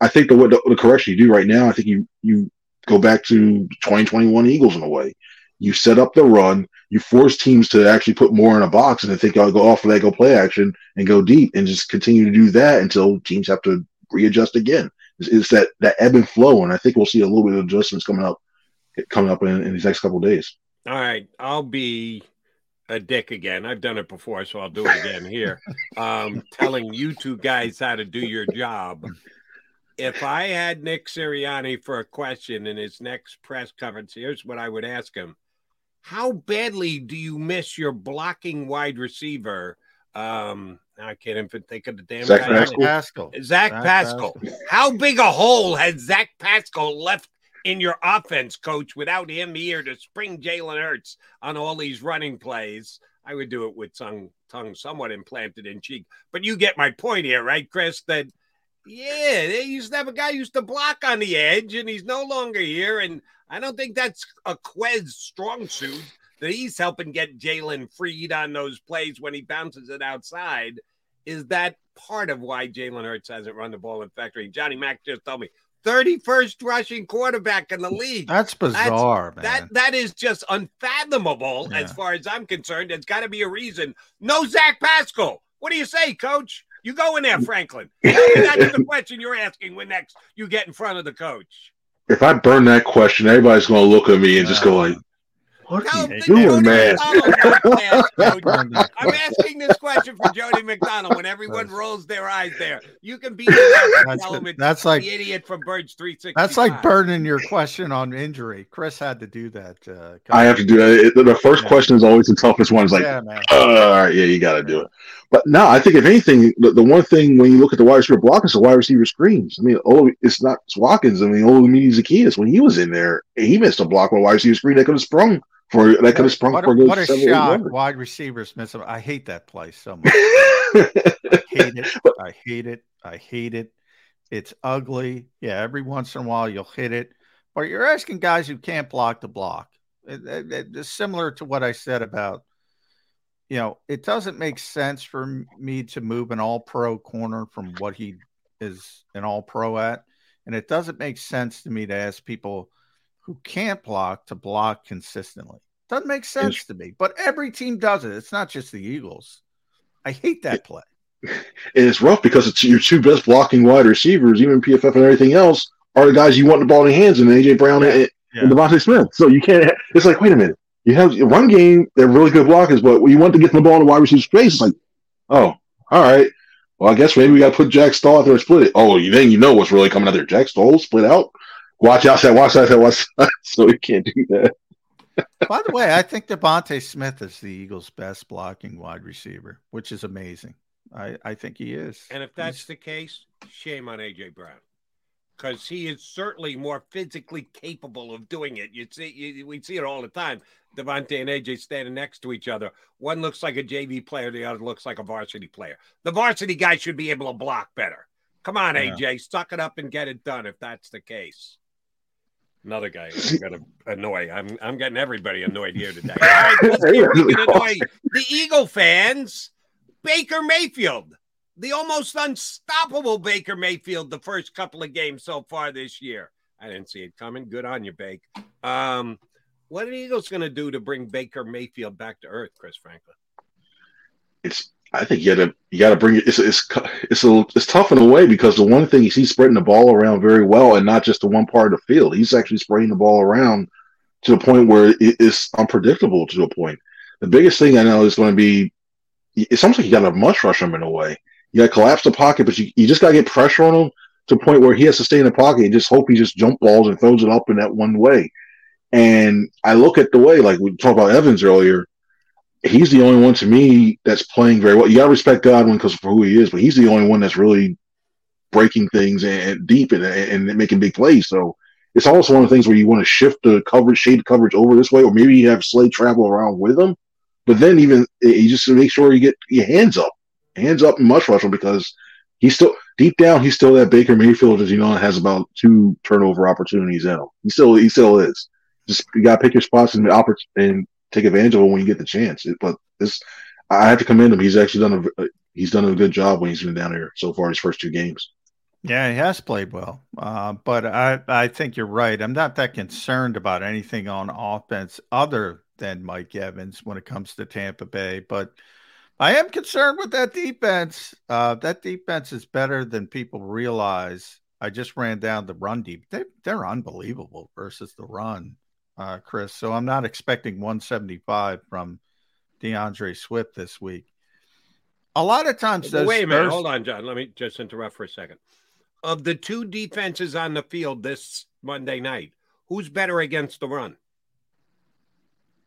I think the the, the correction you do right now, I think you you go back to 2021 Eagles in a way. You set up the run. You force teams to actually put more in a box, and I think I'll go off of that, go play action, and go deep, and just continue to do that until teams have to readjust again It's that that ebb and flow, and I think we'll see a little bit of adjustments coming up coming up in, in these next couple days. All right, I'll be a dick again. I've done it before, so I'll do it again here. Um, telling you two guys how to do your job. if I had Nick Sirianni for a question in his next press conference, here's what I would ask him: How badly do you miss your blocking wide receiver? Um, I can't even think of the damn Zach guy. Pascal. Pascal. Zach, Zach Pascal. How big a hole has Zach Pascal left in your offense, coach, without him here to spring Jalen Hurts on all these running plays? I would do it with tongue, tongue somewhat implanted in cheek. But you get my point here, right, Chris? That yeah, they used to have a guy used to block on the edge, and he's no longer here. And I don't think that's a Quez strong suit that he's helping get Jalen freed on those plays when he bounces it outside. Is that part of why Jalen Hurts hasn't run the ball in factory? Johnny Mack just told me 31st rushing quarterback in the league. That's bizarre, man. That that is just unfathomable as far as I'm concerned. There's got to be a reason. No Zach Pascal. What do you say, coach? You go in there, Franklin. That's the question you're asking when next you get in front of the coach. If I burn that question, everybody's going to look at me and just go like, "What are you doing, man?" I'm asking this question for Jody McDonald when everyone rolls their eyes there. You can be the That's- element, that's like- the idiot from Birds 360. That's like burning your question on injury. Chris had to do that. Uh, I have to do it. The first question is always the toughest one. It's like, Yeah, man. "Uh, all right, yeah, you got to do it. But no, I think if anything, the, the one thing when you look at the wide receiver block is the wide receiver screens. I mean, oh, it's not Watkins. I mean, oh, Olamide Zaccheaus when he was in there, he missed a block on a wide receiver screen that could have sprung for that could have sprung what, for a, what a shot wide receivers miss him. I hate that play so much. I hate it. I hate it. I hate it. It's ugly. Yeah, every once in a while you'll hit it, but you're asking guys who can't block to block. It- it- it- it's similar to what I said about, you know, it doesn't make sense for me to move an all pro corner from what he is an all pro at. And it doesn't make sense to me to ask people who can't block to block consistently. Doesn't make sense to me, but every team does it. It's not just the Eagles. I hate that play. And it's rough because it's your two best blocking wide receivers, even PFF and everything else, are the guys you want the ball in their hands, and AJ Brown and, and DeVonta Smith. So you can't. It's like, wait a minute. You have a run game. They're really good blockers, but when you want to get the ball in the wide receiver's face, it's like, oh, all right. Well, I guess maybe we got to put Jack Stoll out there and split it. Oh, you then you know what's really coming out there. Jack Stoll split out. Watch outside. Watch outside. Watch outside. So you can't do that. By the way, I think DeVonta Smith is the Eagles' best blocking wide receiver, which is amazing. I, I think he is. And if that's the case, shame on AJ Brown, because he is certainly more physically capable of doing it. You see, you, we see it all the time. DeVonta and AJ standing next to each other. One looks like a JV player, the other looks like a varsity player. The varsity guy should be able to block better. Come on, Yeah. AJ, suck it up and get it done. If that's the case. Another guy I'm gonna annoy. I'm I'm getting everybody annoyed here today. All right, if annoy the Eagle fans. Baker Mayfield, the almost unstoppable Baker Mayfield, the first couple of games so far this year. I didn't see it coming. Good on you, Bake. Um, what are the Eagles going to do to bring Baker Mayfield back to earth, Chris Franklin? it's I think you gotta you gotta bring it. It's it's it's a, it's tough in a way because the one thing is he's spreading the ball around very well, and not just the one part of the field. He's actually spreading the ball around to the point where it's unpredictable to a point. The biggest thing I know is going to be it's almost like you got to mush rush him in a way. You got to collapse the pocket, but you, you just got to get pressure on him to the point where he has to stay in the pocket and just hope he just jump balls and throws it up in that one way. And I look at the way, like we talked about Evans earlier, he's the only one to me that's playing very well. You got to respect Godwin because for who he is, but he's the only one that's really breaking things and deep and, and making big plays. So it's also one of the things where you want to shift the coverage, shade the coverage over this way, or maybe you have Slade travel around with him. But then even eh, you just make sure you get your hands up, hands up mush rush because he's still deep down. He's still that Baker Mayfield, as you know, has about two turnover opportunities in him. He still he still is. Just you got to pick your spots and and take advantage of it when you get the chance. But this, I have to commend him. He's actually done a he's done a good job when he's been down here so far. His first two games. Yeah, he has played well. Uh, but I, I think you're right. I'm not that concerned about anything on offense other than Mike Evans when it comes to Tampa Bay. But I am concerned with that defense. Uh, that defense is better than people realize. I just ran down the run deep. They, they're unbelievable versus the run, uh, Chris. So I'm not expecting 175 from D'Andre Swift this week. A lot of times, those Wait a minute. those- Hold on, John. Let me just interrupt for a second. of the two defenses on the field this Monday night, who's better against the run?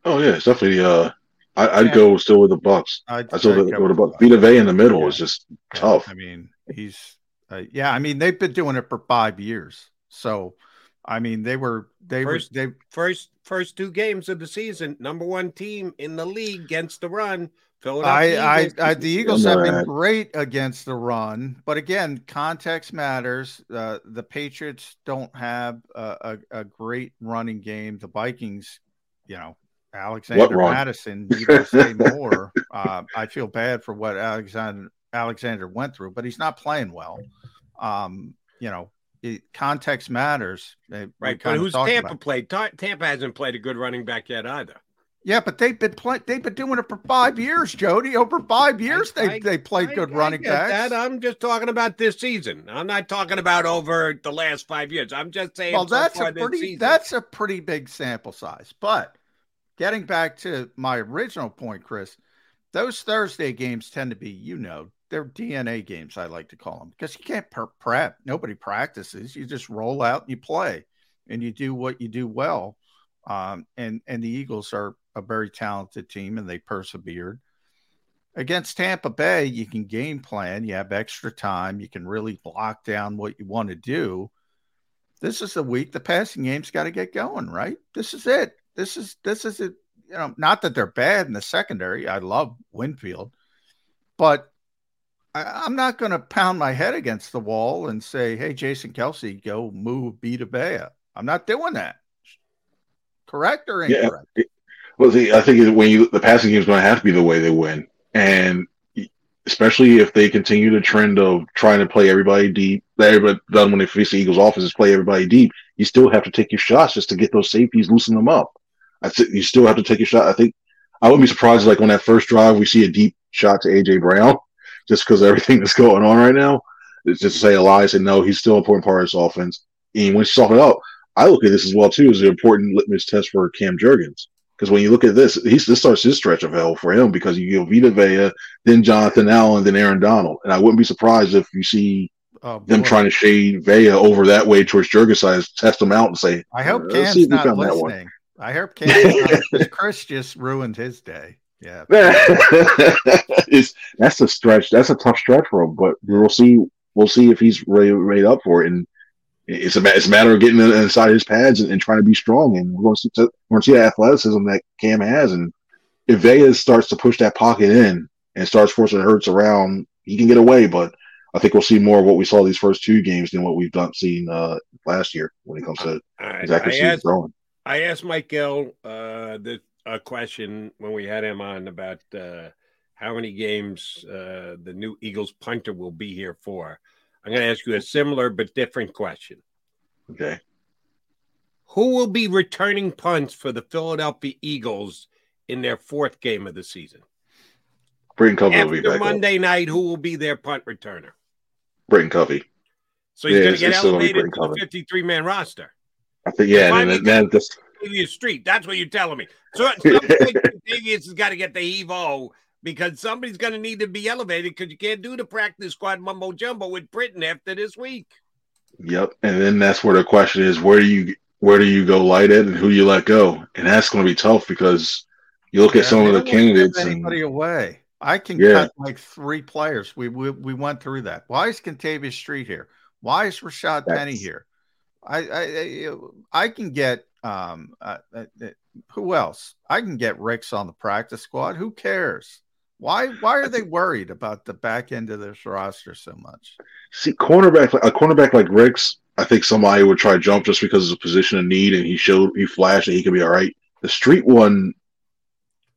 Oh yeah, it's definitely. Uh, I, would Yeah. go still with the Bucs. I'd- I still I'd go go with the with Bucs. Vita Vea in the middle is just tough. I mean, he's uh, yeah. I mean, they've been doing it for five years. So, I mean, they were they First, were they first, first two games of the season, number one team in the league against the run. I, Philadelphia I, Eagles. I, the Eagles have been great against the run, but again, context matters. Uh, the Patriots don't have a, a, a great running game. The Vikings, you know, Alexander run? Mattison, you can say more. Uh, I feel bad for what Alexander Alexander went through, but he's not playing well. Um, you know, it, context matters. Uh, right, but who's Tampa played? Ta- Tampa hasn't played a good running back yet either. Yeah, but they've been play- they've been doing it for five years, Jody. Over five years, they I- they played I- good I running get backs. That. I'm just talking about this season. I'm not talking about over the last five years. I'm just saying. Well, so that's far a this pretty season. that's a pretty big sample size. But getting back to my original point, Chris, those Thursday games tend to be, you know, they're DNA games. I like to call them because you can't prep. Nobody practices. You just roll out and you play, and you do what you do well. Um, and and the Eagles are a very talented team, and they persevered. Against Tampa Bay, you can game plan. You have extra time. You can really lock down what you want to do this is the week the passing game's got to get going, right? This is it. This is this is it. You know, not that they're bad in the secondary. I love Winfield, but I, I'm not going to pound my head against the wall and say, "Hey, Jason Kelce, go move Vita Vea." I'm not doing that. Correct or Yeah. incorrect? Well, see, I think when you the passing game is going to have to be the way they win, and especially if they continue the trend of trying to play everybody deep. Everybody done when they face the Eagles' offense is play everybody deep. You still have to take your shots just to get those safeties, loosen them up. I think you still have to take your shot. I think I wouldn't be surprised like on that first drive we see a deep shot to AJ Brown, just because everything that's going on right now. It's just to say Elias and no, he's still an important part of this offense. And when you soften it up, I look at this as well too as an important litmus test for Cam Jurgens. Because when you look at this, he's this starts his stretch of hell for him because you give Vita Vea, then Jonathan Allen, then Aaron Donald. And I wouldn't be surprised if you see Oh, them trying to shade Vea over that way towards Jurgens side, test them out and say, I hope "Uh, Cam's not that one." listening. I hope Cam's not Chris just ruined his day. Yeah. it's that's a stretch. That's a tough stretch for him, but we'll see. We'll see if he's ready, ready up for it. And it's a it's a matter of getting inside his pads and, and trying to be strong. And we're going to see we're going to see the athleticism that Cam has. And if Vea starts to push that pocket in and starts forcing Hurts around, he can get away. But I think we'll see more of what we saw these first two games than what we've done seen uh, last year when it comes to I- his accuracy I and asked- throwing. I asked Mike Gill uh, the, a question when we had him on about uh, how many games uh, the new Eagles punter will be here for. I'm going to ask you a similar but different question. Okay. Who will be returning punts for the Philadelphia Eagles in their fourth game of the season? Britton Covey will be After back. up. Monday night, who will be their punt returner? Britton Covey. So he's Yeah, going to get it's still gonna be elevated to the Covey. 53 man roster. I think yeah, Why and we then, then just Davius Street. That's what you're telling me. So at some point, Davius has got to get the Evo because somebody's going to need to be elevated because you can't do the practice squad mumbo jumbo with Britton after this week. Yep. And then that's where the question is where do you where do you go light at and who you let go? And that's going to be tough because you look at some of the don't candidates and anybody away. I can Yeah. cut like three players. We, we we went through that. Why is Kentavius Street here? Why is Rashad Penny here? I I I, can get um uh, uh, uh, who else? I can get Ricks on the practice squad. Who cares? Why why are they worried about the back end of this roster so much? see cornerback a cornerback like Ricks, I think somebody would try to jump just because it's a position of need and he showed he flashed that he could be all right. The street one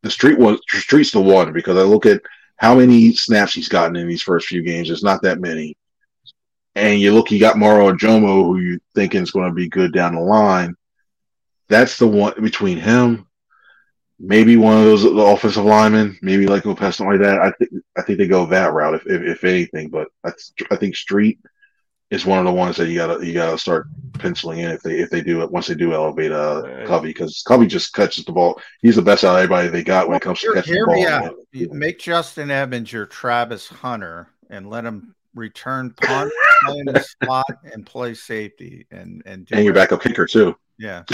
the street one street's the one because I look at how many snaps he's gotten in these first few games. It's not that many. And you look, you got Moro Ojomo, who you thinking is going to be good down the line. That's the one between him, maybe one of those offensive linemen, maybe like Lopez, something like that. I think I think they go that route if if, if anything. But I, I think Street is one of the ones that you gotta you gotta start penciling in if they if they do it once they do elevate uh Covey because Covey just catches the ball. He's the best out of everybody they got when it comes to catching the ball. me out. You Make Justin Evans your Travis Hunter and let him return punt, play in the slot, and play safety, and and and your backup kicker too. Yeah,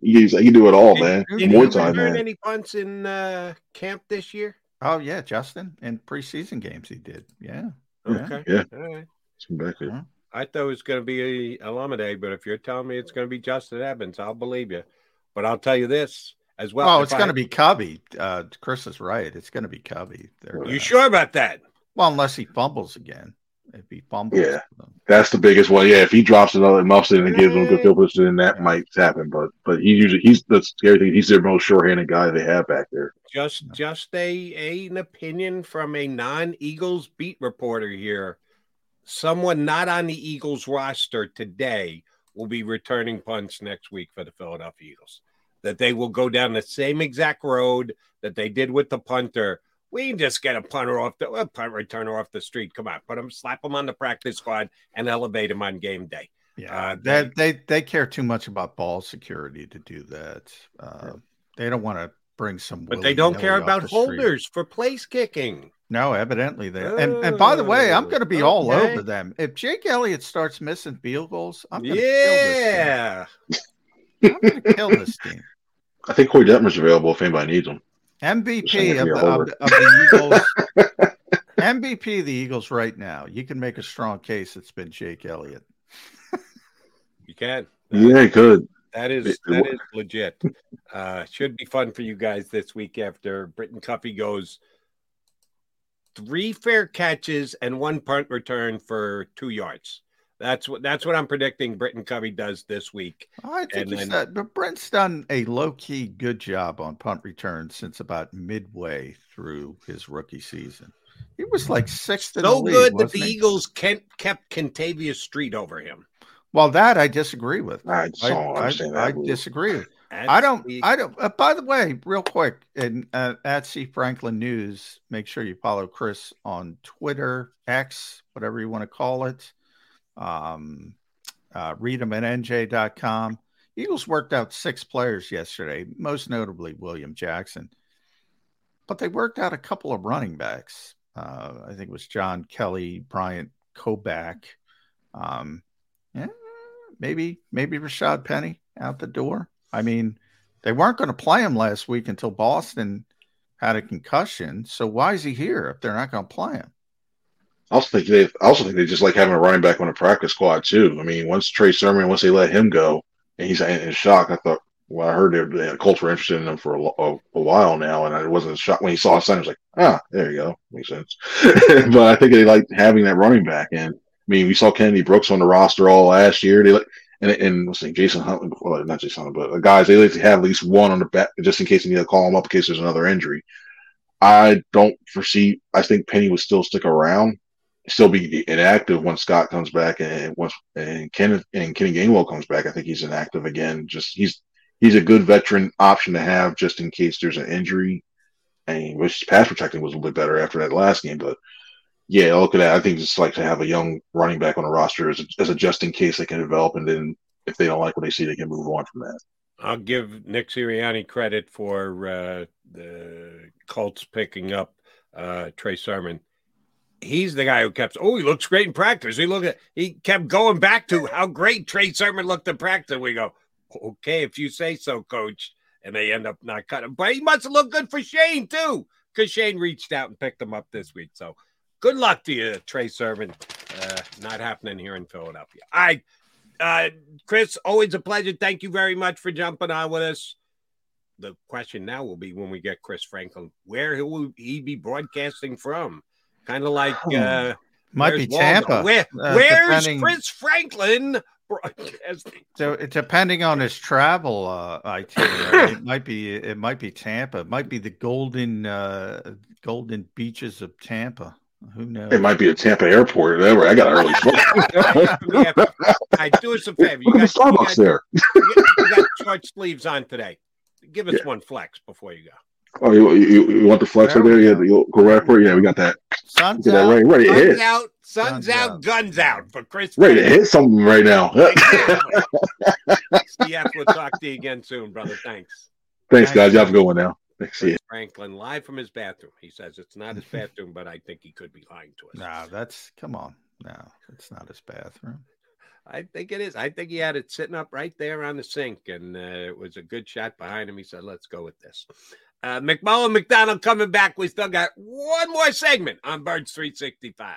you, you do it all, man. Did More you time, return man. any punts in uh, camp this year? Oh yeah, Justin in preseason games he did. Yeah. Okay. Yeah. All right. Some back there. I thought it was going to be Alameda, but if you're telling me it's going to be Justin Evans, I'll believe you. But I'll tell you this as well. oh, it's I- going to be Cubby. Uh, Chris is right. It's going to be Cubby. They're, You uh, sure about that? Well, unless he fumbles again. If he fumbles, Yeah, that's the biggest one. Yeah, if he drops another Mustang and gives them a good field position, then that might happen. But but he usually he's the scary thing. He's their most sure-handed guy they have back there. Just just a, a an opinion from a non-Eagles beat reporter here. Someone not on the Eagles roster today will be returning punts next week for the Philadelphia Eagles. That they will go down the same exact road that they did with the punter. We can just get a punter off the a punt returner off the street. Come on, put him, slap him on the practice squad, and elevate him on game day. Yeah, Uh, they, they they care too much about ball security to do that. Uh, They don't want to bring some, but they don't care about the street. holders for place kicking. No, evidently they. And and by the way, I'm going to be all over them. If Jake Elliott starts missing field goals, I'm going to kill this Yeah. team. I'm going to kill this team. I think Koy Detmer's available if anybody needs him. MVP of the, of, of the Eagles. MVP of the Eagles right now. You can make a strong case. It's been Jake Elliott. You can. Yeah, good. That is that is legit. Uh, should be fun for you guys this week after Britton Covey goes three fair catches and one punt return for two yards. That's what that's what I'm predicting. Britton Covey does this week. I think And then- done, but Brent's done a low key good job on punt returns since about midway through his rookie season. He was like sixth in the So league, good that the he? Eagles kept kept Kentavius Street over him. Well, that I disagree with. I just don't I, disagree. That's I don't. I don't. Uh, by the way, real quick, and uh, at C Franklin News, make sure you follow Chris on Twitter, X, whatever you want to call it. Um, uh, read him at nj.com. Eagles worked out six players yesterday, most notably William Jackson, but they worked out a couple of running backs. Uh, I think it was John Kelly, Bryant Koback. Um, yeah, maybe maybe Rashad Penny out the door. I mean, they weren't going to play him last week until Boston had a concussion. So why is he here if they're not going to play him? I also think they I also think they just like having a running back on a practice squad too. I mean, once Trey Sermon, once they let him go, and he's in, in shock. I thought, well, I heard they, the Colts were interested in him for a, a, a while now, and I wasn't shocked when he saw his sign. I was like, ah, there you go, makes sense. but I think they like having that running back. And I mean, we saw Kennedy Brooks on the roster all last year. They like. And, and what's name, Jason Huntley, well, not Jason but the guys, they like to have at least one on the back just in case they need to call him up in case there's another injury. I don't foresee. I think Penny would still stick around, still be inactive when Scott comes back and once and Kenneth and Kenny Gainwell comes back. I think he's inactive again. Just he's he's a good veteran option to have just in case there's an injury. And which pass protecting was a little bit better after that last game, but yeah, look at that. I think it's like to have a young running back on a roster as a, as a just in case they can develop, and then if they don't like what they see, they can move on from that. I'll give Nick Sirianni credit for uh, the Colts picking up uh, Trey Sermon. He's the guy who kept. Oh, he looks great in practice. He look at. He kept going back to how great Trey Sermon looked in practice. We go, okay, if you say so, Coach. And they end up not cutting. But he must looked good for Shane too, because Shane reached out and picked him up this week. So good luck to you, Trey Sermon. Uh, not happening here in Philadelphia. All right. Uh, Chris, always a pleasure. Thank you very much for jumping on with us. The question now will be when we get Chris Franklin, where will he be broadcasting from? Kind of like uh, Might where's be Waldo? Tampa. Where, Uh, where's depending- Chris Franklin broadcasting? So depending on his travel uh, itinerary, it might be it might be Tampa. It might be the golden uh, golden beaches of Tampa. Who knows? It might be a Tampa airport or whatever. I got an early flight. All right, do us a favor. You Look got, the you Starbucks got- there. you got- you got short sleeves on today. Give us one flex before you go. Oh, you, you, you want the flex There right there? Yeah, go. you go right for it. Yeah, we got that. Sun's Get that out. right, ready to Guns hit. out, sun's Sun's out, out. guns out for Chris. Ready to hit something right now. CF, we'll talk to you again soon, brother. Thanks. Thanks, guys. You have a good one now. See it. Franklin live from his bathroom. He says it's not his bathroom, but I think he could be lying to us. No, that's come on. No, it's not his bathroom. I think it is. I think he had it sitting up right there on the sink, and uh, it was a good shot behind him. He said, "Let's go with this." Uh, McMullen McDonald coming back. We still got one more segment on Birds 365.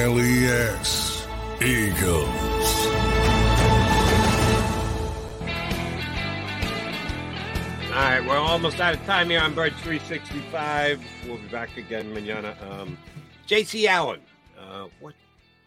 G L E S. Eagles. All right, we're almost out of time here on Bird 365. We'll be back again manana. Um, JC Allen. Uh, what?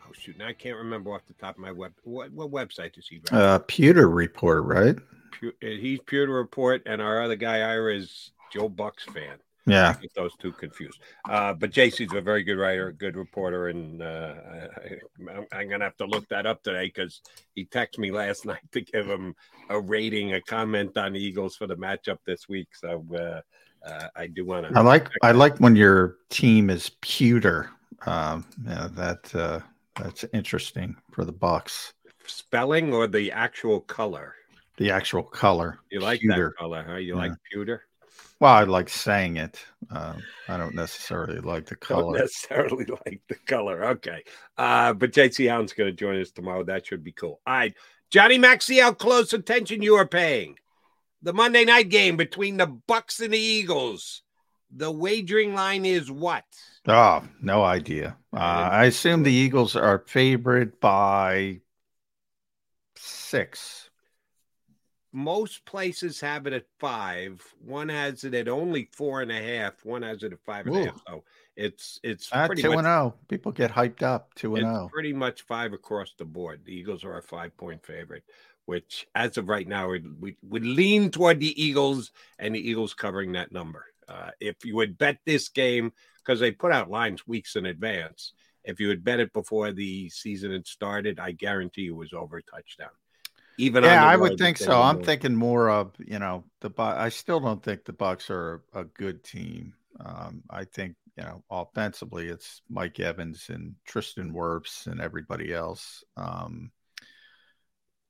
Oh shoot! Now I can't remember off the top of my web. What, what website does he run? Uh, Pewter report, right? Pu- uh, he's Pewter Report, and our other guy Ira is Joe Bucs Fan. Yeah. Those two confused. Uh, but JC's a very good writer, good reporter, and uh, I, I'm, I'm gonna have to look that up today because he texted me last night to give him a rating, a comment on the Eagles for the matchup this week. So uh, uh, I do want to. I like I like when your team is pewter. Um, yeah, that uh, that's interesting for the Bucs. spelling or the actual color. The actual color. You like pewter. that color, huh? You Yeah. like pewter? Well, I like saying it. Uh, I don't necessarily like the color. Don't necessarily like the color. Okay. Uh, but JC Allen's going to join us tomorrow. That should be cool. All right. Johnny how close attention you are paying. The Monday night game between the Bucs and the Eagles. The wagering line is what? Oh, no idea. Uh, I assume the Eagles are favored by six. Most places have it at five. One has it at only four and a half. One has it at five and a half. So it's it's Uh, pretty two much and zero. People get hyped up. Two and oh. Zero. pretty much five across the board. The Eagles are a five point favorite, which as of right now we would lean toward the Eagles and the Eagles covering that number. Uh, if you would bet this game, because they put out lines weeks in advance, if you had bet it before the season had started, I guarantee you it was over a touchdown. Even yeah, I would think so. I'm thinking more of you know the I still don't think the Bucs are a good team. Um, I think you know offensively it's Mike Evans and Tristan Wirfs and everybody else. Um,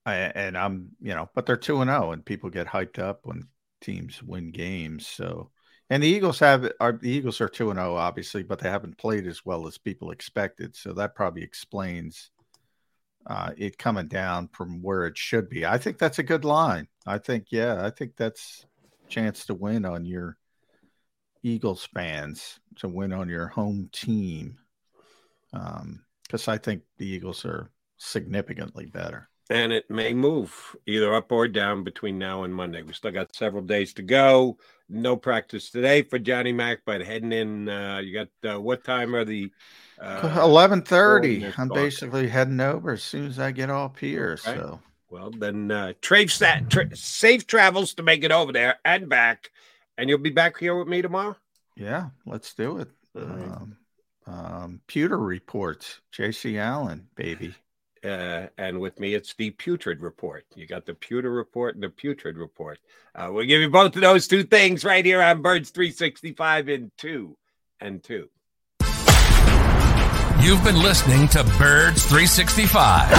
I, and I'm you know, but they're two and zero, and people get hyped up when teams win games. So, and the Eagles have are the Eagles are two and zero, obviously, but they haven't played as well as people expected. So that probably explains uh, it coming down from where it should be. I think that's a good line. I think, yeah, I think that's chance to win on your Eagles fans to win on your home team. Um, because I think the Eagles are significantly better. and it may move either up or down between now and Monday. We still got several days to go. No practice today for Johnny Mac, but heading in. Uh, you got uh, what time are the uh, Eleven thirty. Coordinates I'm basically heading over as soon as I get off here. Okay. So Well, then uh, trace that tra- safe travels to make it over there and back, and you'll be back here with me tomorrow. yeah, let's do it. Right. Um, um, Pewter reports. J.C. Allen, baby. Uh, and with me, it's the putrid report. You got the pewter report and the putrid report. Uh, we'll give you both of those two things right here on Birds 365 in two and two. You've been listening to Birds 365,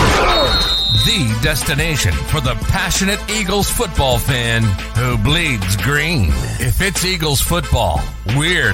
the destination for the passionate Eagles football fan who bleeds green. If it's Eagles football, we're